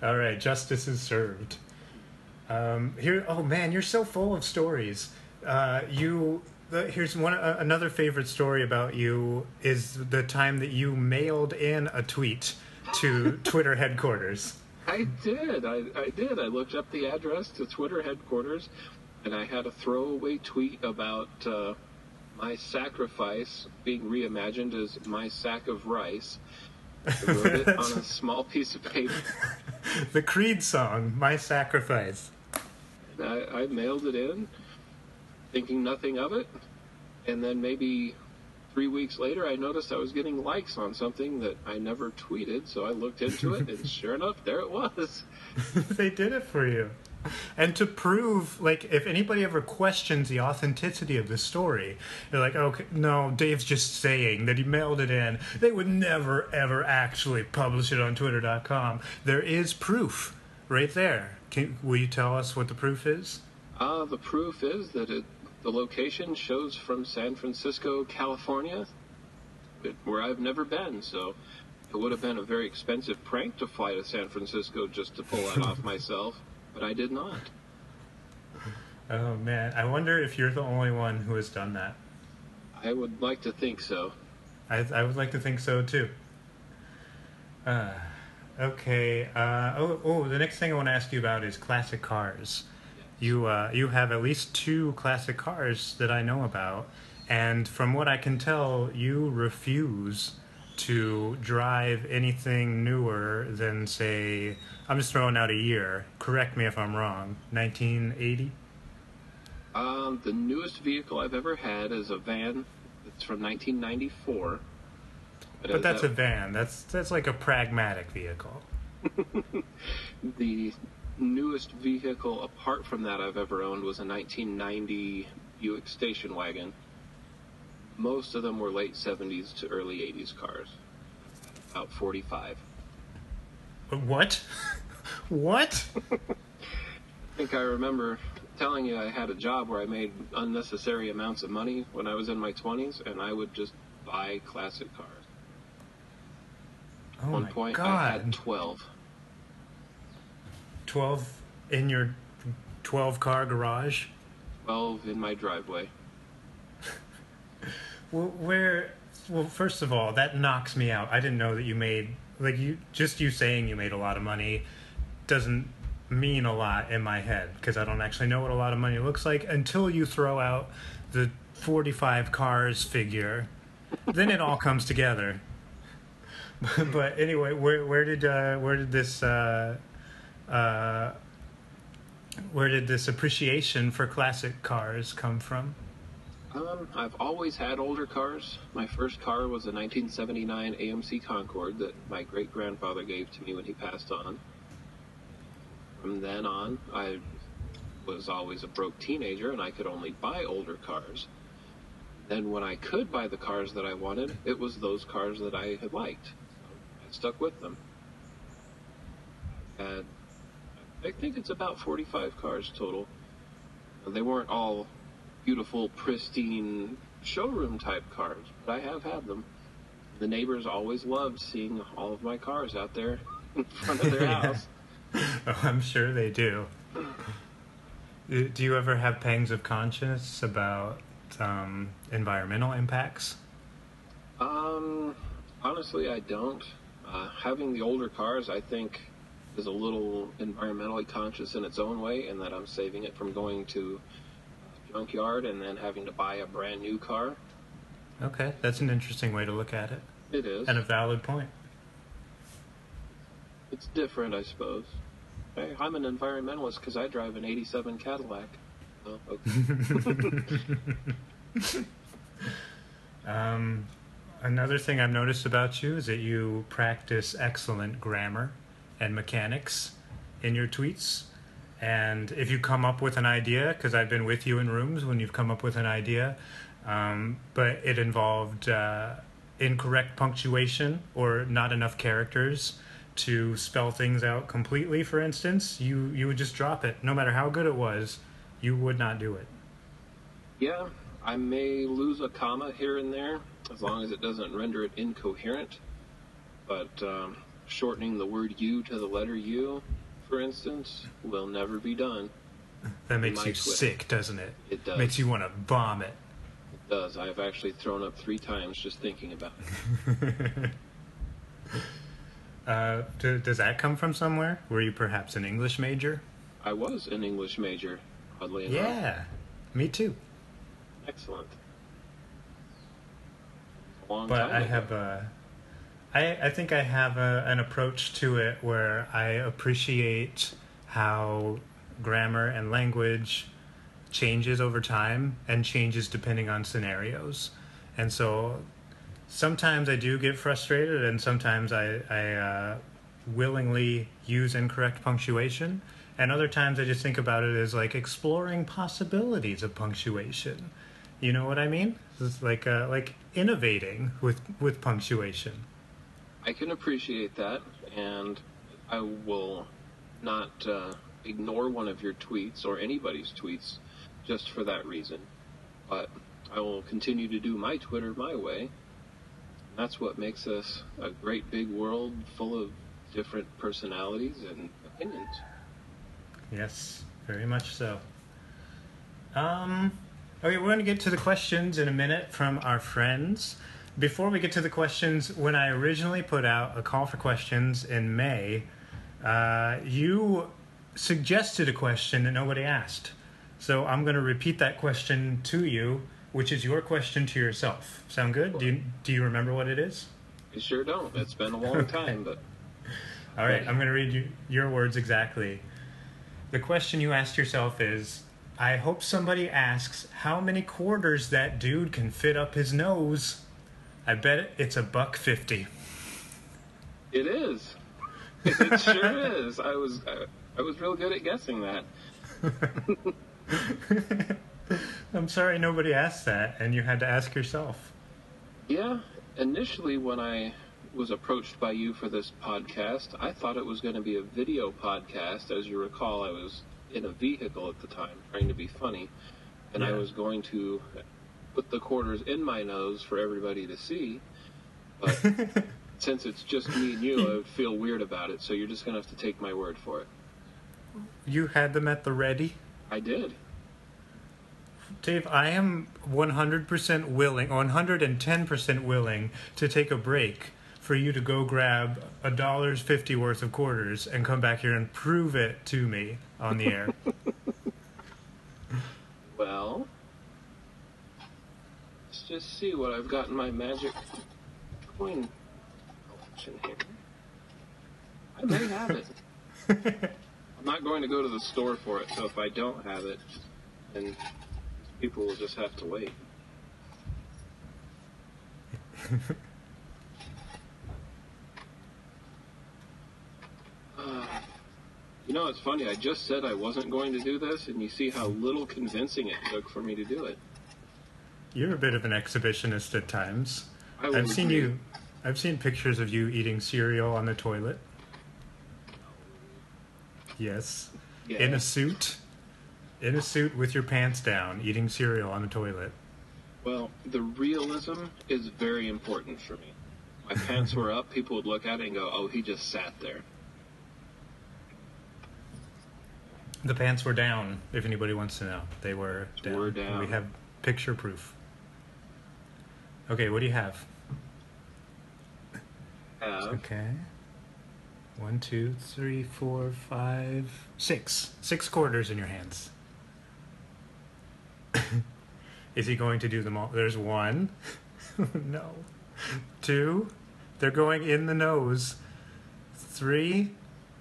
All right, justice is served. Um, here, oh man, you're so full of stories. Uh, you here's one uh, another favorite story about you is the time that you mailed in a tweet to [LAUGHS] Twitter headquarters. I did. I, I did. I looked up the address to Twitter headquarters, and I had a throwaway tweet about uh, my sacrifice being reimagined as my sack of rice. I wrote it [LAUGHS] on a small piece of paper. the Creed song, "My Sacrifice." I, I mailed it in, thinking nothing of it, and then maybe three weeks later, I noticed I was getting likes on something that I never tweeted. So I looked into it, and [LAUGHS] sure enough, there it was. [LAUGHS] they did it for you. And to prove, like, if anybody ever questions the authenticity of the story, they're like, okay, no, Dave's just saying that he mailed it in. They would never, ever actually publish it on Twitter.com. There is proof right there. Can, will you tell us what the proof is? Uh, the proof is that it, the location shows from San Francisco, California, where I've never been, so it would have been a very expensive prank to fly to San Francisco just to pull that off [LAUGHS] myself but I did not. Oh man, I wonder if you're the only one who has done that. I would like to think so. I, I would like to think so too. Uh, okay. Uh, oh, oh, the next thing I want to ask you about is classic cars. You uh, you have at least two classic cars that I know about, and from what I can tell, you refuse to drive anything newer than say I'm just throwing out a year. Correct me if I'm wrong. 1980. Um, the newest vehicle I've ever had is a van. It's from 1994. But that's a van. That's that's like a pragmatic vehicle. [LAUGHS] the newest vehicle apart from that I've ever owned was a 1990 Buick station wagon most of them were late 70s to early 80s cars. About 45. What? [LAUGHS] what? I think I remember telling you I had a job where I made unnecessary amounts of money when I was in my 20s, and I would just buy classic cars. Oh one point, God. I had 12. 12 in your 12 car garage? 12 in my driveway. [LAUGHS] Well, where? Well, first of all, that knocks me out. I didn't know that you made like you just you saying you made a lot of money doesn't mean a lot in my head because I don't actually know what a lot of money looks like until you throw out the 45 cars figure. then it all comes together. [LAUGHS] but anyway, where where did uh, where did this uh, uh, where did this appreciation for classic cars come from? Um, I've always had older cars. My first car was a 1979 AMC Concorde that my great grandfather gave to me when he passed on. From then on, I was always a broke teenager and I could only buy older cars. Then, when I could buy the cars that I wanted, it was those cars that I had liked. So I stuck with them. Had, I think it's about 45 cars total. They weren't all beautiful, pristine showroom type cars, but I have had them. The neighbors always loved seeing all of my cars out there [LAUGHS] in front of their [LAUGHS] Yeah. house. Oh, I'm sure they do. Do do you ever have pangs of conscience about um, environmental impacts? Um, honestly, I don't. Uh, having the older cars, I think, is a little environmentally conscious in its own way, and that I'm saving it from going to a junkyard and then having to buy a brand new car. Okay, that's an interesting way to look at it, It is. and a valid point. It's different, I suppose. Hey, I'm an environmentalist because I drive an 87 Cadillac. Oh, okay. [LAUGHS] Um, another thing I've noticed about you is that you practice excellent grammar and mechanics in your tweets. And if you come up with an idea, because I've been with you in rooms when you've come up with an idea, um, but it involved uh, incorrect punctuation or not enough characters to spell things out completely, for instance, you, you would just drop it. No matter how good it was, you would not do it. yeah, I may lose a comma here and there as long as it doesn't render it incoherent. But um, shortening the word you to the letter U, for instance, will never be done. That makes you sick, doesn't it? It does. Makes you want to vomit. it. Does. I've actually thrown up three times just thinking about it. [LAUGHS] Uh, do, does that come from somewhere? Were you perhaps an English major? I was an English major, oddly enough. Yeah, me too. Excellent. But I ago. have a, I I think I have a, an approach to it where I appreciate how grammar and language changes over time and changes depending on scenarios, and so sometimes I do get frustrated, and sometimes I I uh, willingly use incorrect punctuation. And other times I just think about it as like exploring possibilities of punctuation. You know what I mean? It's like uh, like innovating with with punctuation. I can appreciate that, and I will not uh, ignore one of your tweets or anybody's tweets just for that reason. But I will continue to do my Twitter my way. That's what makes us a great big world full of different personalities and opinions. Yes, very much so. Um, okay, we're going to get to the questions in a minute from our friends. Before we get to the questions, when I originally put out a call for questions in May, uh, you suggested a question that nobody asked. So I'm going to repeat that question to you, which is your question to yourself. Sound good? Do you, do you remember what it is? I sure don't. It's been a long [LAUGHS] time, but All right, I'm going to read you, your words exactly. The question you asked yourself is I hope somebody asks how many quarters that dude can fit up his nose. I bet it's a buck fifty. it is. It sure [LAUGHS] is. I was I, I was real good at guessing that. [LAUGHS] I'm sorry nobody asked that, and you had to ask yourself. Yeah, initially when I was approached by you for this podcast, I thought it was going to be a video podcast. As you recall, I was in a vehicle at the time trying to be funny, and I was going to put the quarters in my nose for everybody to see. But [LAUGHS] since it's just me and you, I would feel weird about it, so you're just going to have to take my word for it. You had them at the ready. I did. Dave, I am 100% willing, 110% willing to take a break for you to go grab a dollar's fifty worth of quarters and come back here and prove it to me on the air. [LAUGHS] Well, just see what I've got in my magic coin collection here. I may have it. [LAUGHS] I'm not going to go to the store for it, so if I don't have it, then people will just have to wait. Uh, [SIGHS] you know, it's funny. I just said I wasn't going to do this, and you see how little convincing it took for me to do it. You're a bit of an exhibitionist at times. I I've seen you. I've seen pictures of you eating cereal on the toilet. Yes, Yeah. in a suit. in a suit with your pants down, eating cereal on the toilet. Well, the realism is very important for me. My pants were up, people would look at it and go, oh, he just sat there. The pants were down, if anybody wants to know. They were down. Were down. We have picture proof. Okay, what do you have? Have Okay. One, two, three, four, five, six. Six quarters in your hands. [LAUGHS] Is he going to do them all? There's one. [LAUGHS] no. Two. They're going in the nose. Three.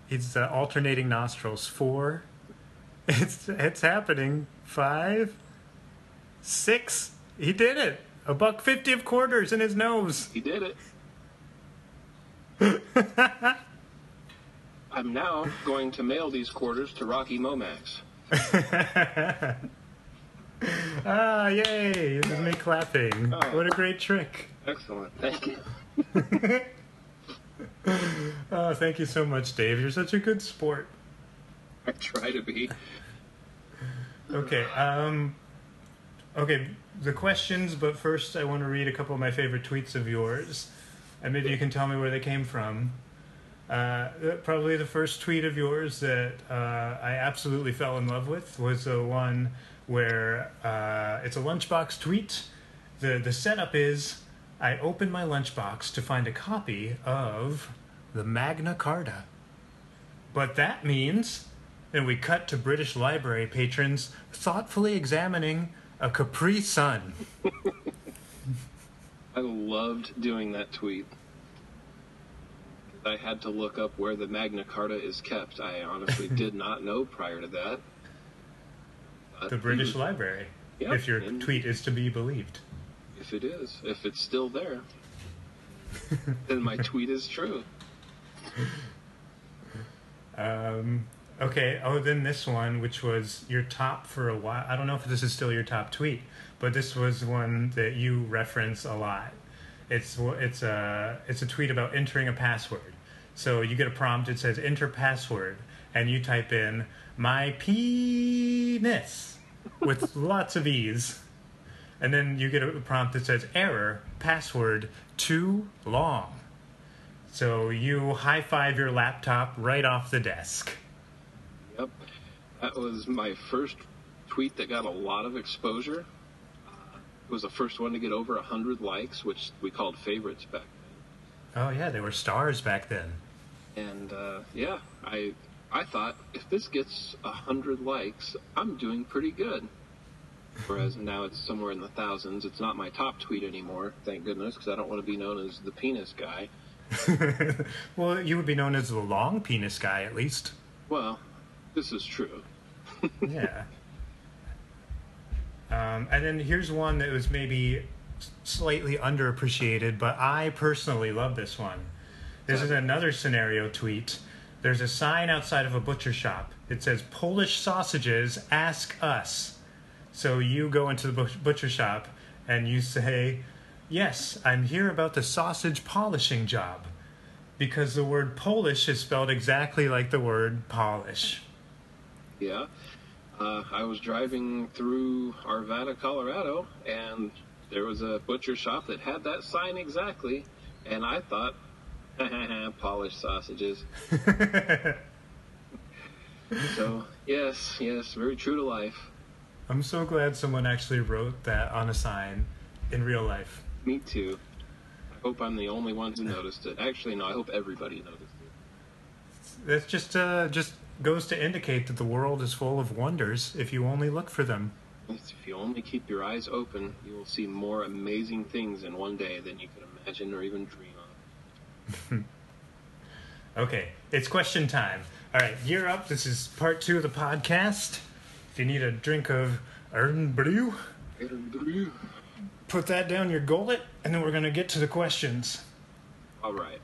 It's uh, alternating nostrils. Four. [LAUGHS] It's it's happening. Five. Six. He did it. A buck fifty of quarters in his nose. he did it. [LAUGHS] I'm now going to mail these quarters to Rocky Momax. [LAUGHS] Ah, yay! This is me clapping. Oh. What a great trick. Excellent. Thank you. Oh, [LAUGHS] thank you so much, Dave. You're such a good sport. I try to be. Okay, um, okay, the questions, but first I want to read a couple of my favorite tweets of yours, and maybe you can tell me where they came from. Uh, probably the first tweet of yours that uh, I absolutely fell in love with was the one where uh, it's a lunchbox tweet. The, the setup is I open my lunchbox to find a copy of the Magna Carta. But that means, and we cut to British Library patrons thoughtfully examining a Capri Sun. [LAUGHS] I loved doing that tweet. I had to look up where the Magna Carta is kept. I honestly [LAUGHS] did not know prior to that. But The British Library, Yep, if your tweet is to be believed. If it is, if it's still there, then my [LAUGHS] tweet is true. Um, okay, oh, then this one, which was your top for a while. I don't know if this is still your top tweet, but this was one that you reference a lot. It's it's a it's a tweet about entering a password. So you get a prompt. It says enter password, and you type in my penis with [LAUGHS] lots of e's, and then you get a prompt that says error password too long. So you high five your laptop right off the desk. Yep. That was my first tweet that got a lot of exposure. Uh, it was the first one to get over 100 likes, which we called favorites back then. Oh yeah, they were stars back then. And uh, yeah, I I thought if this gets 100 likes, I'm doing pretty good. Whereas now it's somewhere in the thousands. It's not my top tweet anymore, thank goodness, because I don't want to be known as the penis guy. [LAUGHS] well, you would be known as the long penis guy at least. Well, this is true. [LAUGHS] Yeah. um, and then here's one that was maybe slightly underappreciated, but I personally love this one. This is another scenario tweet. There's a sign outside of a butcher shop. It says Polish sausages, ask us. So you go into the butcher shop and you say, Yes, I'm here about the sausage polishing job. Because the word Polish is spelled exactly like the word polish. Yeah. Uh, I was driving through Arvada, Colorado, and there was a butcher shop that had that sign exactly, and I thought, [LAUGHS] polished sausages. [LAUGHS] so, yes, yes, very true to life. I'm so glad someone actually wrote that on a sign in real life. Me too. I hope I'm the only one who noticed it. Actually, no, I hope everybody noticed it. That just uh, just goes to indicate that the world is full of wonders if you only look for them. If you only keep your eyes open, you will see more amazing things in one day than you can imagine or even dream of. [LAUGHS] Okay, it's question time. All right, gear up. This is part two of the podcast. If you need a drink of Irn-Bru, put that down your gullet, and then we're going to get to the questions. All right.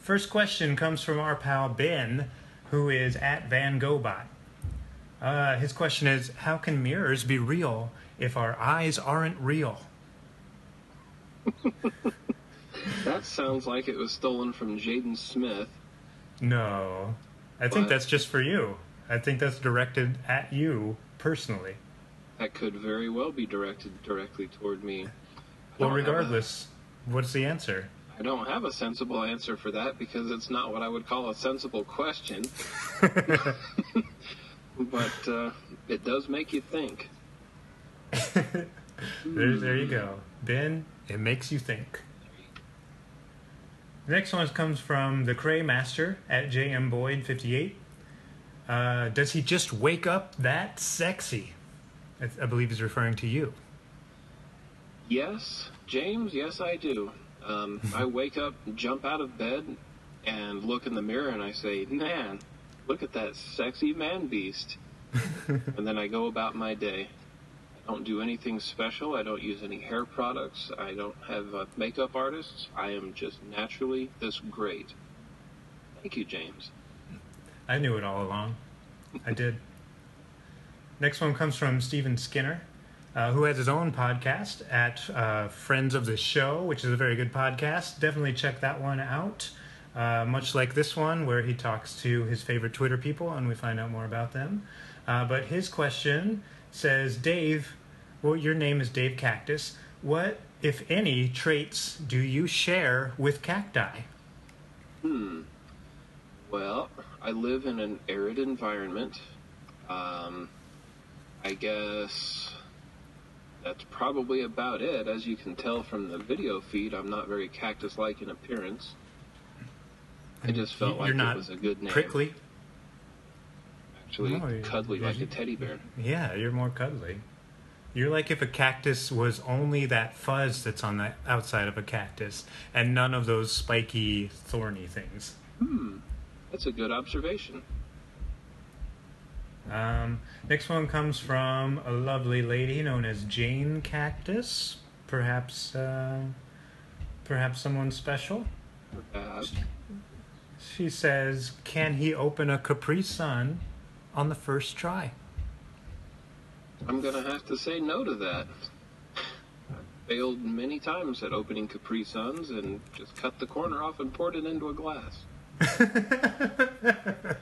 First question comes from our pal Ben, who is at Van Gobot. Uh, his question is How can mirrors be real if our eyes aren't real? [LAUGHS] That sounds like it was stolen from Jaden Smith. No. I think that's just for you. I think that's directed at you personally. That could very well be directed directly toward me. Well, regardless, what's the answer? I don't have a sensible answer for that because it's not what I would call a sensible question. [LAUGHS] but uh, it does make you think. [LAUGHS] There, there you go. Ben, it makes you think. The next one comes from the Cray Master at JM Boyd 58. Uh, does he just wake up that sexy? I, I believe he's referring to you. Yes, James, yes, I do. Um, I wake up, jump out of bed, and look in the mirror and I say, Man, look at that sexy man beast. [LAUGHS] and then I go about my day. I don't do anything special. I don't use any hair products. I don't have uh, makeup artists. I am just naturally this great. Thank you, James. I knew it all along. I did. Next one comes from Steven Skinner, uh, who has his own podcast at uh, Friends of the Show, which is a very good podcast. Definitely check that one out. Uh, much like this one, where he talks to his favorite Twitter people and we find out more about them. Uh, but his question says, Dave, well, your name is Dave Cactus. What, if any, traits do you share with cacti? Hmm. Well, I live in an arid environment. Um, I guess that's probably about it. As you can tell from the video feed, I'm not very cactus-like in appearance. I just felt like it was a good name. Prickly? Actually, No, you- cuddly you- like a teddy bear. Yeah, you're more cuddly. You're like if a cactus was only that fuzz that's on the outside of a cactus and none of those spiky, thorny things. Hmm. That's a good observation. Um, next one comes from a lovely lady known as Jane Cactus. Perhaps, uh, perhaps someone special. Uh, She says, "Can he open a Capri Sun on the first try?" I'm gonna have to say no to that. I've failed many times at opening Capri Suns and just cut the corner off and poured it into a glass. [LAUGHS]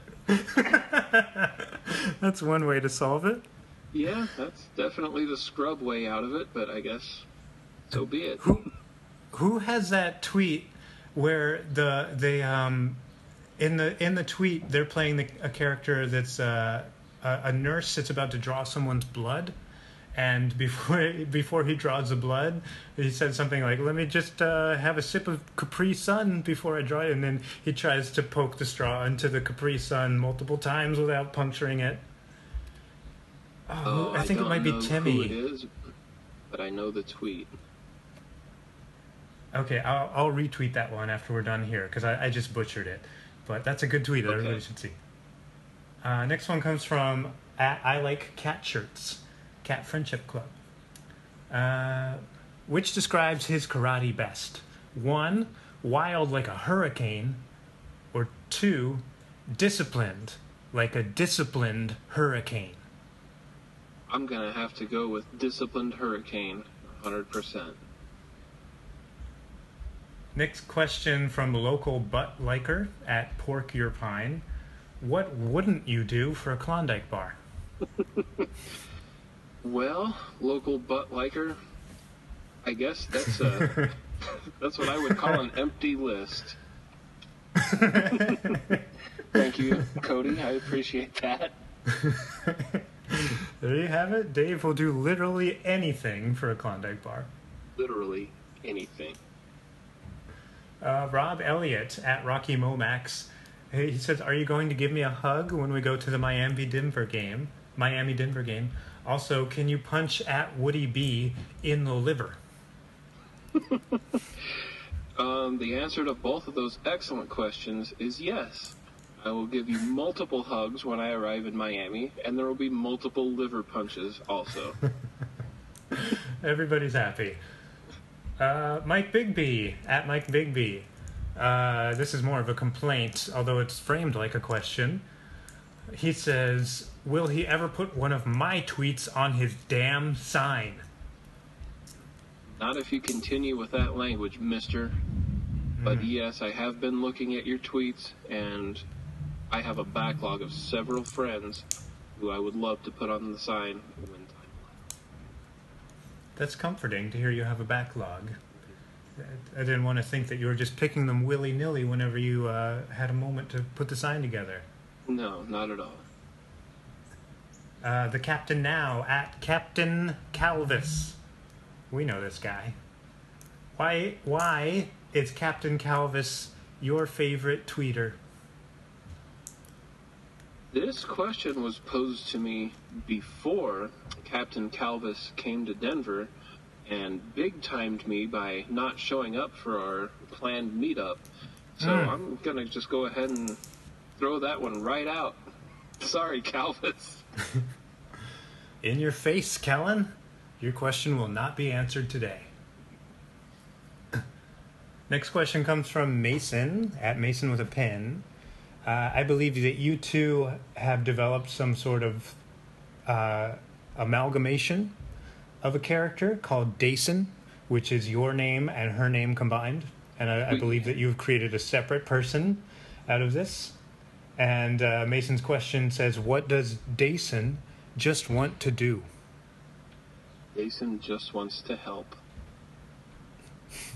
[LAUGHS] That's one way to solve it. Yeah, that's definitely the scrub way out of it, but I guess so be it. Who who has that tweet where the they um in the in the tweet they're playing the, a character that's uh, a, a nurse that's about to draw someone's blood and before [LAUGHS] before he draws the blood he said something like let me just uh, have a sip of capri sun before i draw it and then he tries to poke the straw into the capri sun multiple times without puncturing it oh, Oh, i think it don't might be timmy Who it is, but I know the tweet. Okay, I'll, I'll retweet that one after we're done here because I, I just butchered it. But that's a good tweet that Okay. everybody should see. Uh, next one comes from I Like Cat Shirts, Cat Friendship Club, uh, which describes his karate best. One, wild like a hurricane, or two, disciplined like a disciplined hurricane. I'm gonna have to go with disciplined hurricane, 100%. Next question from local butt liker at Pork Your Pine. What wouldn't you do for a Klondike bar? [LAUGHS] Well, local butt liker, I guess that's a, [LAUGHS] that's what I would call an empty list. [LAUGHS] Thank you, Cody. I appreciate that. [LAUGHS] There you have it. Dave will do literally anything for a Klondike bar. Literally anything. Uh, Rob Elliott at Rocky Momax. He says, "Are you going to give me a hug when we go to the Miami Denver game? Miami Denver game. Also, can you punch at Woody B in the liver?" [LAUGHS] Um, the answer to both of those excellent questions is yes. I will give you multiple hugs when I arrive in Miami, and there will be multiple liver punches also. [LAUGHS] Everybody's happy. Uh, Mike Bigby at Mike Bigby. Uh, this is more of a complaint, although it's framed like a question. He says, "Will he ever put one of my tweets on his damn sign?" Not if you continue with that language, mister. But Hmm. yes, I have been looking at your tweets, and I have a backlog of several friends who I would love to put on the sign when time That's comforting to hear you have a backlog. I didn't want to think that you were just picking them willy nilly whenever you uh, had a moment to put the sign together. No, not at all. Uh, the captain now at Captain Calvis. We know this guy. Why? Why is Captain Calvis your favorite tweeter? This question was posed to me before Captain Calvis came to Denver and big timed me by not showing up for our planned meetup. So Mm. I'm going to just go ahead and throw that one right out. Sorry, Calvis. [LAUGHS] In your face, Kellen. Your question will not be answered today. [COUGHS] Next question comes from Mason, at Mason with a pen. Uh, I believe that you two have developed some sort of uh, amalgamation of a character called Dason, which is your name and her name combined. And I, I believe that you've created a separate person out of this. And uh, Mason's question says, What does Dason just want to do? Dason just wants to help. [LAUGHS]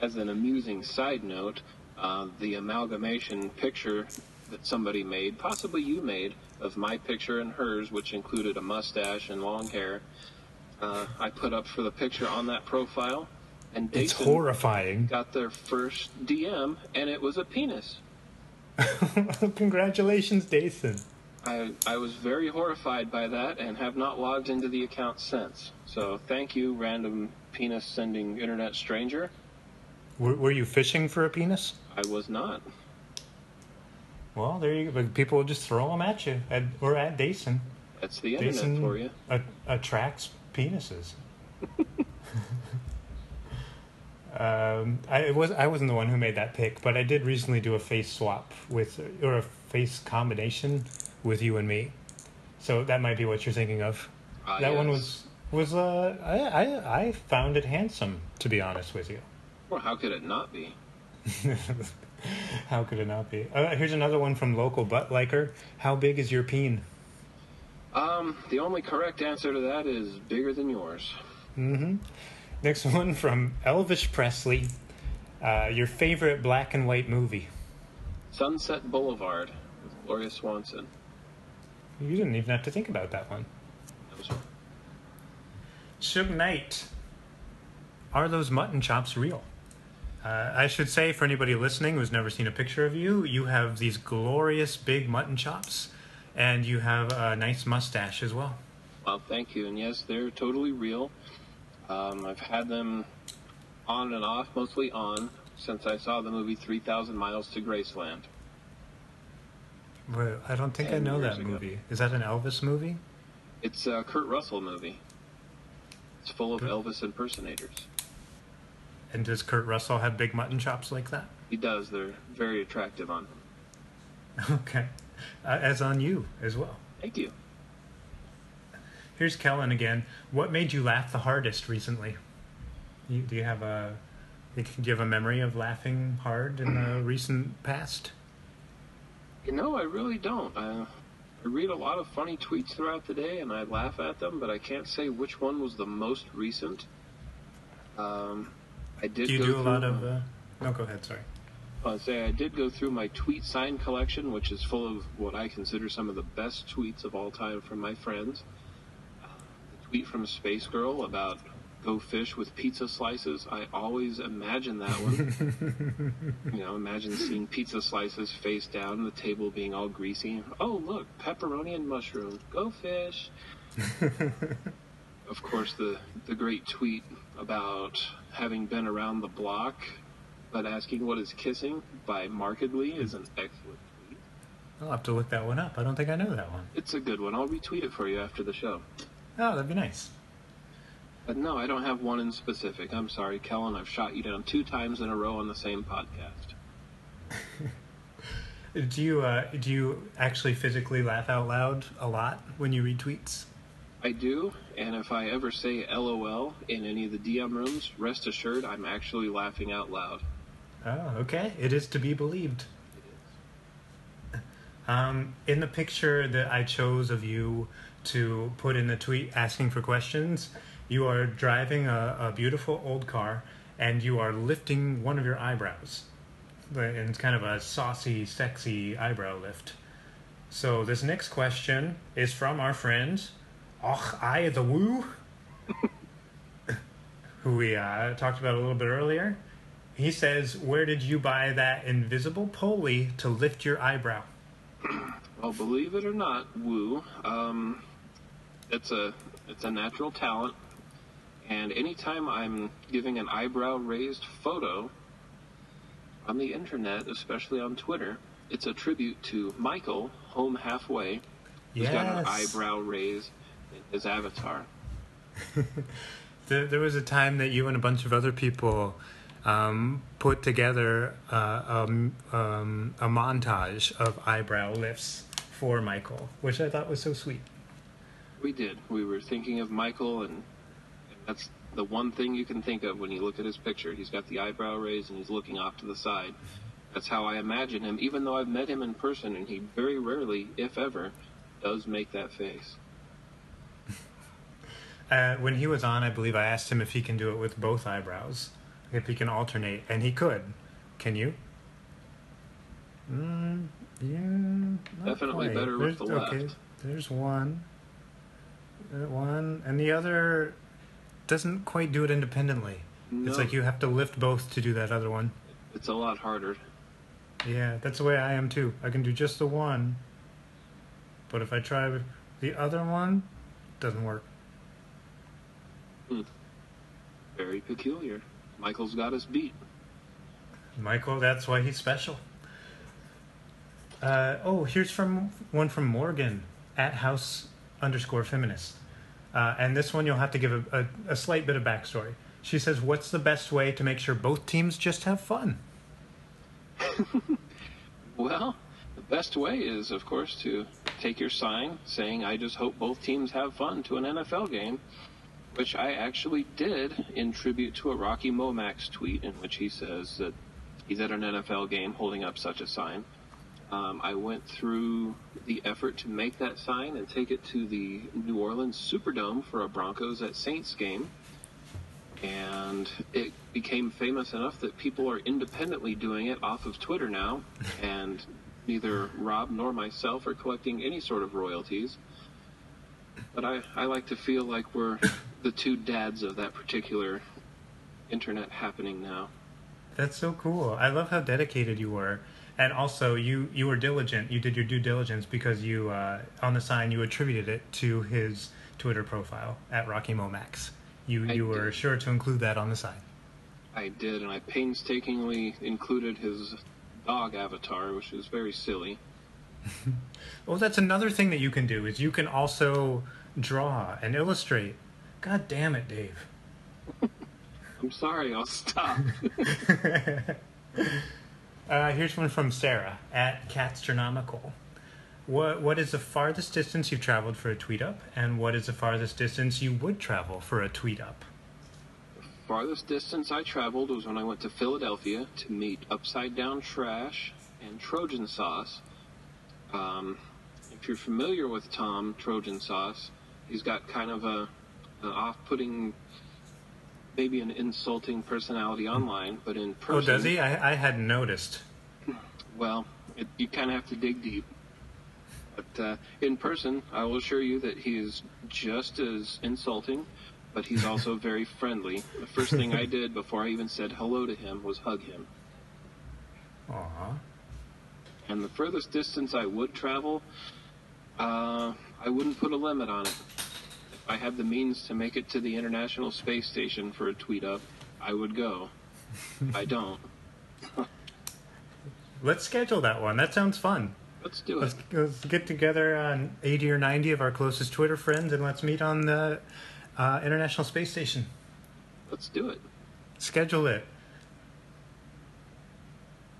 As an amusing side note, uh, the amalgamation picture that somebody made, possibly you made, of my picture and hers, which included a mustache and long hair, uh, I put up for the picture on that profile, and It's horrifying. got their first DM, and it was a penis. [LAUGHS] Congratulations, Dason. I, I was very horrified by that and have not logged into the account since. So thank you, random penis sending internet stranger. Were, were you fishing for a penis? I was not. Well, there you go. But people will just throw them at you, at, or at Dason. That's the internet Dason for you. a- attracts penises. [LAUGHS] um, I it was I wasn't the one who made that pick, but I did recently do a face swap with, or a face combination with you and me. So that might be what you're thinking of. Ah, that one was was uh I, I I found it handsome to be honest with you. Well, how could it not be? [LAUGHS] How could it not be? Uh, here's another one from local butt liker. How big is your peen? Um, the only correct answer to that is bigger than yours. Mm-hmm. Next one from Elvis Presley. Uh, your favorite black and white movie? Sunset Boulevard with Gloria Swanson. You didn't even have to think about that one. That was Suge Knight. Are those mutton chops real? Uh, I should say, for anybody listening who's never seen a picture of you, you have these glorious big mutton chops, and you have a nice mustache as well. Well, thank you. And yes, they're totally real. Um, I've had them on and off, mostly on, since I saw the movie 3,000 Miles to Graceland. Well, I don't think I know that ago. movie. Is that an Elvis movie? It's a Kurt Russell movie. It's full of Good. Elvis impersonators. And does Kurt Russell have big mutton chops like that? He does. They're very attractive on him. [LAUGHS] Okay. Uh, as on you as well. Thank you. Here's Kellen again. What made you laugh the hardest recently? You, do you have a do you have a memory of laughing hard in the [CLEARS THROAT] recent past? You know, I really don't. I, I read a lot of funny tweets throughout the day and I laugh at them, but I can't say which one was the most recent. Um, I did Do you go do a lot of? Uh, no, go ahead. Sorry. I'll say I did go through my tweet sign collection, which is full of what I consider some of the best tweets of all time from my friends. Uh, the tweet from Space Girl about go fish with pizza slices. I always imagine that one. [LAUGHS] you know, imagine seeing pizza slices face down, the table being all greasy. Oh, look, pepperoni and mushroom. Go fish. [LAUGHS] of course, the the great tweet about having been around the block but asking what is kissing by Markedly is an excellent tweet. I'll have to look that one up. I don't think I know that one. It's a good one. I'll retweet it for you after the show. Oh, that'd be nice. But no, I don't have one in specific. I'm sorry, Kellen. I've shot you down two times in a row on the same podcast. [LAUGHS] Do you uh, do you actually physically laugh out loud a lot when you read tweets? I do, and if I ever say LOL in any of the DM rooms, rest assured I'm actually laughing out loud. Oh, okay. It is to be believed. Um, in the picture that I chose of you to put in the tweet asking for questions, you are driving a, a beautiful old car and you are lifting one of your eyebrows. And it's kind of a saucy, sexy eyebrow lift. So this next question is from our friend, Och I the Woo, [LAUGHS] who we uh, talked about a little bit earlier. He says, Where did you buy that invisible pulley to lift your eyebrow? Well, believe it or not, Woo, um, it's a it's a natural talent, and anytime I'm giving an eyebrow raised photo on the internet, especially on Twitter, it's a tribute to Michael Home Halfway, who's got an eyebrow raise in his avatar. [LAUGHS] There, there was a time that you and a bunch of other people um, put together uh, um, um, a montage of eyebrow lifts for Michael, which I thought was so sweet. We did. We were thinking of Michael, and, and that's the one thing you can think of when you look at his picture. He's got the eyebrow raised and he's looking off to the side. That's how I imagine him, even though I've met him in person, and he very rarely, if ever, does make that face. Uh, when he was on, I believe I asked him if he can do it with both eyebrows, if he can alternate, and he could. Can you? Mm, yeah, Definitely quite. better with the Okay, left. there's one, one, and the other doesn't quite do it independently. No, It's like you have to lift both to do that other one. it's a lot harder. Yeah, that's the way I am too. I can do just the one, but if I try the other one, it doesn't work. Very peculiar. Michael's got us beat. Michael, that's why he's special. Uh, oh, here's from one from Morgan at house underscore feminist. Uh, and this one you'll have to give a, a, a slight bit of backstory. She says, What's the best way to make sure both teams just have fun? [LAUGHS] Well, the best way is, of course, to take your sign saying, I just hope both teams have fun to an NFL game, which I actually did in tribute to a Rocky Momax tweet in which he says that he's at an NFL game holding up such a sign. Um, I went through the effort to make that sign and take it to the New Orleans Superdome for a Broncos at Saints game. And it became famous enough that people are independently doing it off of Twitter now. [LAUGHS] And neither Rob nor myself are collecting any sort of royalties. But I, I like to feel like we're the two dads of that particular internet happening now. That's so cool. I love how dedicated you were. And also, you, you were diligent. You did your due diligence because you, uh, on the sign, you attributed it to his Twitter profile at Rocky Momax. You, I you were did. sure to include that on the sign. I did, and I painstakingly included his dog avatar, which is very silly. [LAUGHS] Well, that's another thing that you can do is you can also draw and illustrate. God damn it, Dave. I'm sorry, I'll stop. [LAUGHS] [LAUGHS] Uh, here's one from Sarah at Catstronomical. What what is the farthest distance you've traveled for a tweet up, and what is the farthest distance you would travel for a tweet up? The farthest distance I traveled was when I went to Philadelphia to meet Upside Down Trash and Trojan Sauce. Um, if you're familiar with Tom Trojan Sauce, he's got kind of a an off-putting, maybe an insulting personality online, but in person, Oh, does he? I, I hadn't noticed. Well, it, you kind of have to dig deep. But uh, in person, I will assure you that he is just as insulting, but he's also [LAUGHS] very friendly. The first thing I did before I even said hello to him was hug him. Aw. And the furthest distance I would travel, uh, I wouldn't put a limit on it. If I had the means to make it to the International Space Station for a tweet up, I would go. [LAUGHS] I don't. Let's schedule that one. That sounds fun. Let's do it. Let's, let's get together on 80 or 90 of our closest Twitter friends and let's meet on the uh, International Space Station. Let's do it. Schedule it.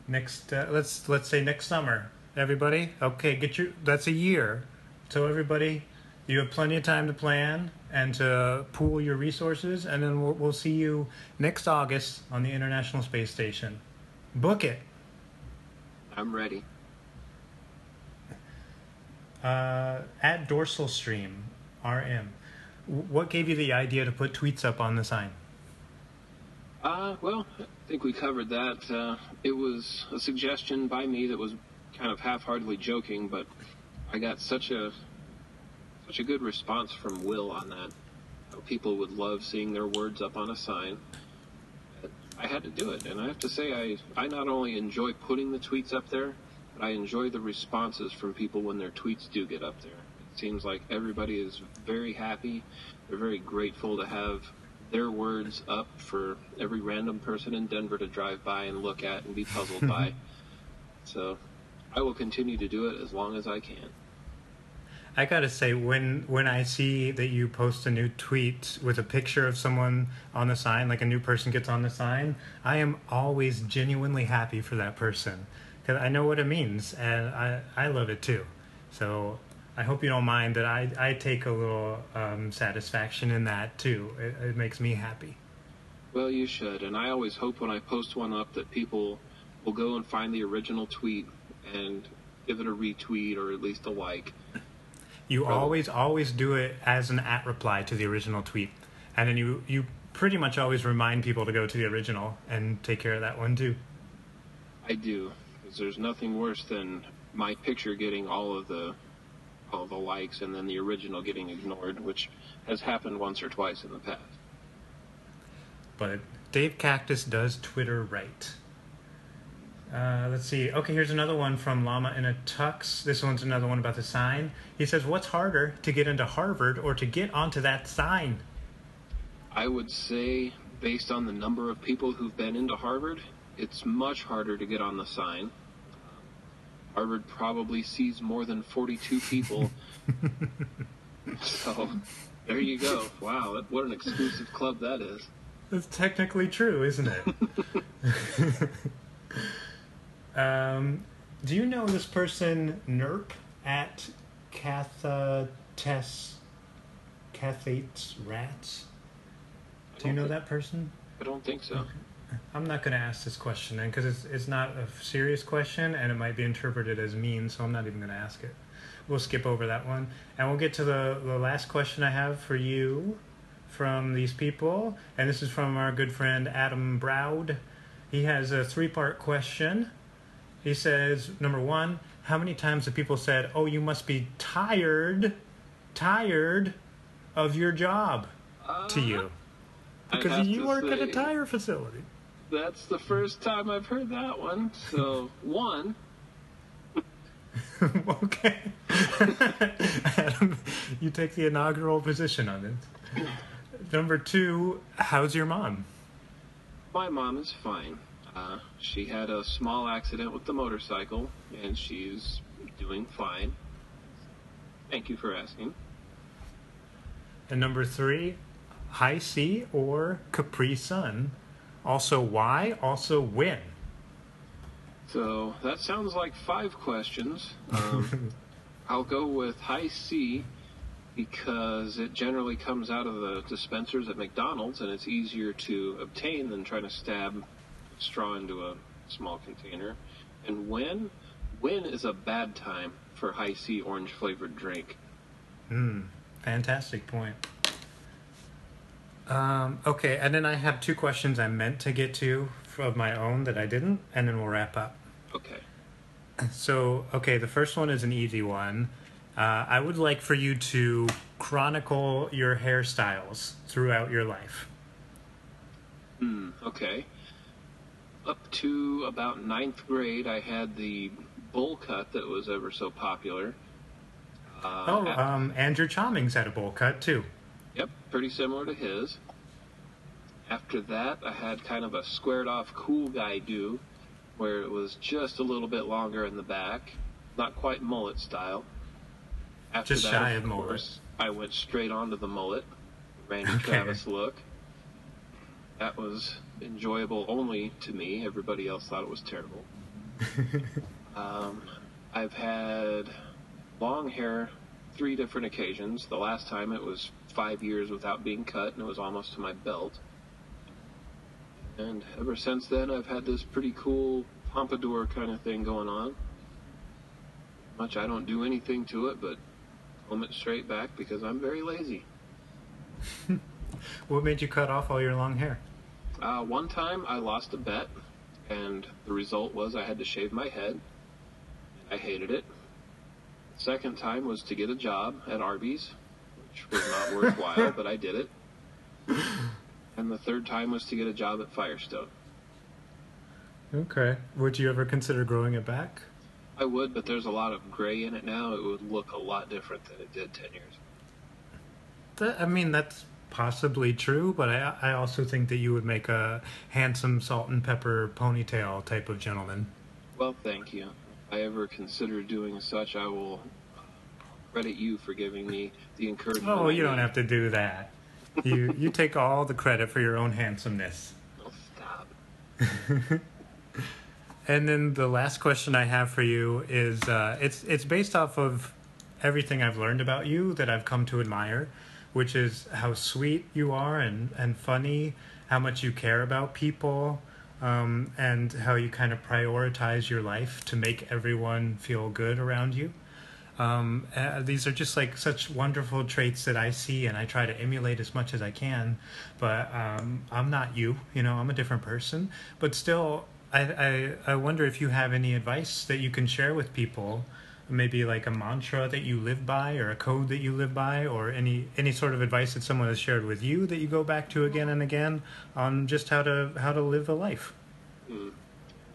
Next, uh, let's let's say next summer. Everybody, okay, get your. That's a year. So everybody, you have plenty of time to plan and to pool your resources, and then we'll, we'll see you next August on the International Space Station. Book it. I'm ready. uh, at Dorsal Stream RM. What gave you the idea to put tweets up on the sign? Uh, well, I think we covered that. Uh, it was a suggestion by me that was kind of half-heartedly joking, but I got such a such a good response from Will on that. People would love seeing their words up on a sign. I had to do it, and I have to say, I I not only enjoy putting the tweets up there, but I enjoy the responses from people when their tweets do get up there. It seems like everybody is very happy. They're very grateful to have their words up for every random person in Denver to drive by and look at and be puzzled [LAUGHS] by. So I will continue to do it as long as I can. I gotta say, when when I see that you post a new tweet with a picture of someone on the sign, like a new person gets on the sign, I am always genuinely happy for that person because I know what it means and I I love it too. So I hope you don't mind that I I take a little um, satisfaction in that too. It, it makes me happy. Well, you should, and I always hope when I post one up that people will go and find the original tweet and give it a retweet or at least a like you always always do it as an at reply to the original tweet, and then you you pretty much always remind people to go to the original and take care of that one too. I do, because there's nothing worse than my picture getting all of the all the likes and then the original getting ignored, which has happened once or twice in the past. But Dave Cactus does Twitter right. Uh, let's see. Okay, here's another one from Llama in a Tux. This one's another one about the sign. He says, What's harder, to get into Harvard or to get onto that sign? I would say, based on the number of people who've been into Harvard, it's much harder to get on the sign. Harvard probably sees more than 42 [LAUGHS] people. so, there you go. Wow, what an exclusive club that is. That's technically true, isn't it? [LAUGHS] Um, do you know this person, Nerp, at Cathates, Cathates Rats? Do you know that person? I don't think so. I'm not going to ask this question then because it's, it's not a serious question and it might be interpreted as mean, so I'm not even going to ask it. We'll skip over that one. And we'll get to the, the last question I have for you from these people. And this is from our good friend Adam Browd. He has a three part question. He says, number one, how many times have people said, oh, you must be tired, tired of your job uh, to you? Because you work say, at a tire facility. That's the first time I've heard that one. So, [LAUGHS] one. [LAUGHS] okay. Adam, [LAUGHS] you take the inaugural position on it. Number two, how's your mom? My mom is fine. Uh, she had a small accident with the motorcycle, and she's doing fine. Thank you for asking. And number three, Hi-C or Capri Sun. Also, why? Also, when? So that sounds like five questions. Um, [LAUGHS] I'll go with Hi-C because it generally comes out of the dispensers at McDonald's and it's easier to obtain than trying to stab straw into a small container. And when? When is a bad time for Hi-C orange flavored drink? Hmm, fantastic point. Um, okay, and then I have two questions I meant to get to of my own that I didn't, and then we'll wrap up. Okay. So, okay, the first one is an easy one. Uh, I would like for you to chronicle your hairstyles throughout your life. Hmm, okay up to about ninth grade, I had the bowl cut that was ever so popular. Uh, oh, um, Andrew Chommings had a bowl cut too. Yep, pretty similar to his. After that, I had kind of a squared off cool guy do, where it was just a little bit longer in the back, not quite mullet style. After just that, shy of, of course, mullet. I went straight onto the mullet, Randy [LAUGHS] okay. Travis look. That was enjoyable only to me. Everybody else thought it was terrible. [LAUGHS] um, I've had long hair three different occasions. The last time it was five years without being cut, and it was almost to my belt. And ever since then, I've had this pretty cool pompadour kind of thing going on. much I don't do anything to it but comb it straight back because I'm very lazy. [LAUGHS] What made you cut off all your long hair? Uh, one time I lost a bet, and the result was I had to shave my head. I hated it. Second time was to get a job at Arby's, which was not worthwhile, [LAUGHS] but I did it. And the third time was to get a job at Firestone. Okay. Would you ever consider growing it back? I would, but there's a lot of gray in it now. It would look a lot different than it did 10 years ago. That, I mean, that's possibly true, but I, I also think that you would make a handsome salt and pepper ponytail type of gentleman. Well, thank you. If I ever consider doing such, I will credit you for giving me the encouragement. Oh, you don't have to do that. You you take all the credit for your own handsomeness. Oh, stop. [LAUGHS] And then the last question I have for you is uh, it's it's based off of everything I've learned about you that I've come to admire, which is how sweet you are and, and funny, how much you care about people, um, and how you kind of prioritize your life to make everyone feel good around you. Um, uh, these are just like such wonderful traits that I see and I try to emulate as much as I can. But um, I'm not you, you know, I'm a different person. But still, I, I, I wonder if you have any advice that you can share with people. Maybe like a mantra that you live by, or a code that you live by, or any any sort of advice that someone has shared with you that you go back to again and again on just how to how to live a life.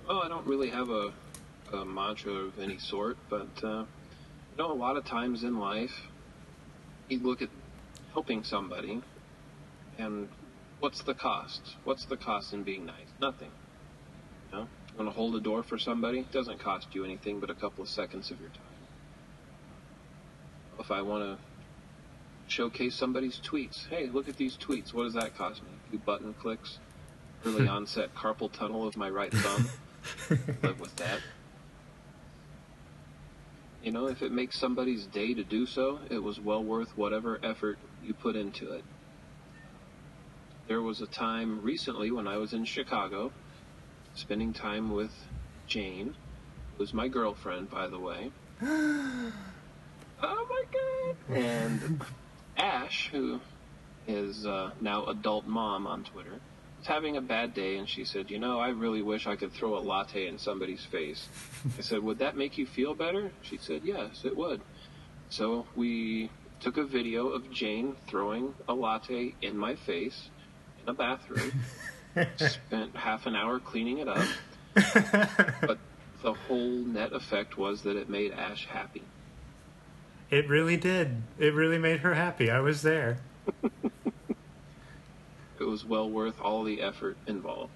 Well, I don't really have a, a mantra of any sort, but uh, you know, a lot of times in life, you look at helping somebody, and what's the cost? What's the cost in being nice? Nothing. Want to hold a door for somebody? It doesn't cost you anything but a couple of seconds of your time. If I want to showcase somebody's tweets, hey, look at these tweets. What does that cost me? A few button clicks, early [LAUGHS] onset carpal tunnel of my right thumb. Live with that. You know, if it makes somebody's day to do so, it was well worth whatever effort you put into it. There was a time recently when I was in Chicago, spending time with Jane, who's my girlfriend, by the way. [GASPS] oh my god! And Ash, who is uh, now adult mom on Twitter, was having a bad day, and she said, "You know, I really wish I could throw a latte in somebody's face." I said, "Would that make you feel better?" She said, "Yes, it would." So we took a video of Jane throwing a latte in my face in a bathroom. [LAUGHS] Spent half an hour cleaning it up, [LAUGHS] but the whole net effect was that it made Ash happy. It really did. It really made her happy. I was there. [LAUGHS] It was well worth all the effort involved.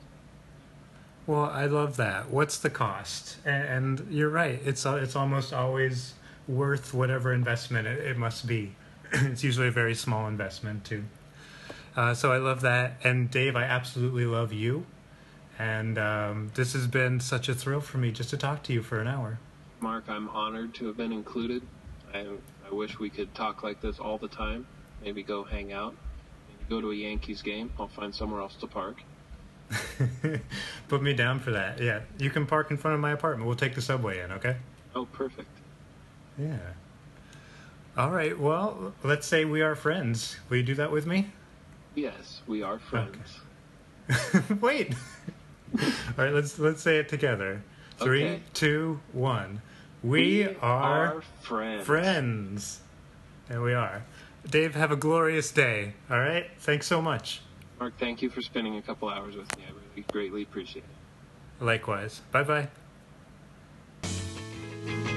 Well, I love that. What's the cost? And, and you're right. It's uh, it's almost always worth whatever investment it, it must be. [CLEARS THROAT] it's usually a very small investment too. Uh, so I love that. And Dave, I absolutely love you. And um, this has been such a thrill for me just to talk to you for an hour. Mark, I'm honored to have been included. I, I wish we could talk like this all the time. Maybe go hang out. Maybe go to a Yankees game. I'll find somewhere else to park. [LAUGHS] Put me down for that. Yeah, you can park in front of my apartment. We'll take the subway in. Okay. Oh, perfect. Yeah. All right. Well, let's say we are friends. Will you do that with me? Yes, we are friends. Okay. [LAUGHS] Wait. [LAUGHS] All right, let's let's say it together. Three, okay. two, one. We, we are, are, friends. Friends. There we are. Dave, have a glorious day. All right. Thanks so much. Mark, thank you for spending a couple hours with me. I really greatly appreciate it. Likewise. Bye bye.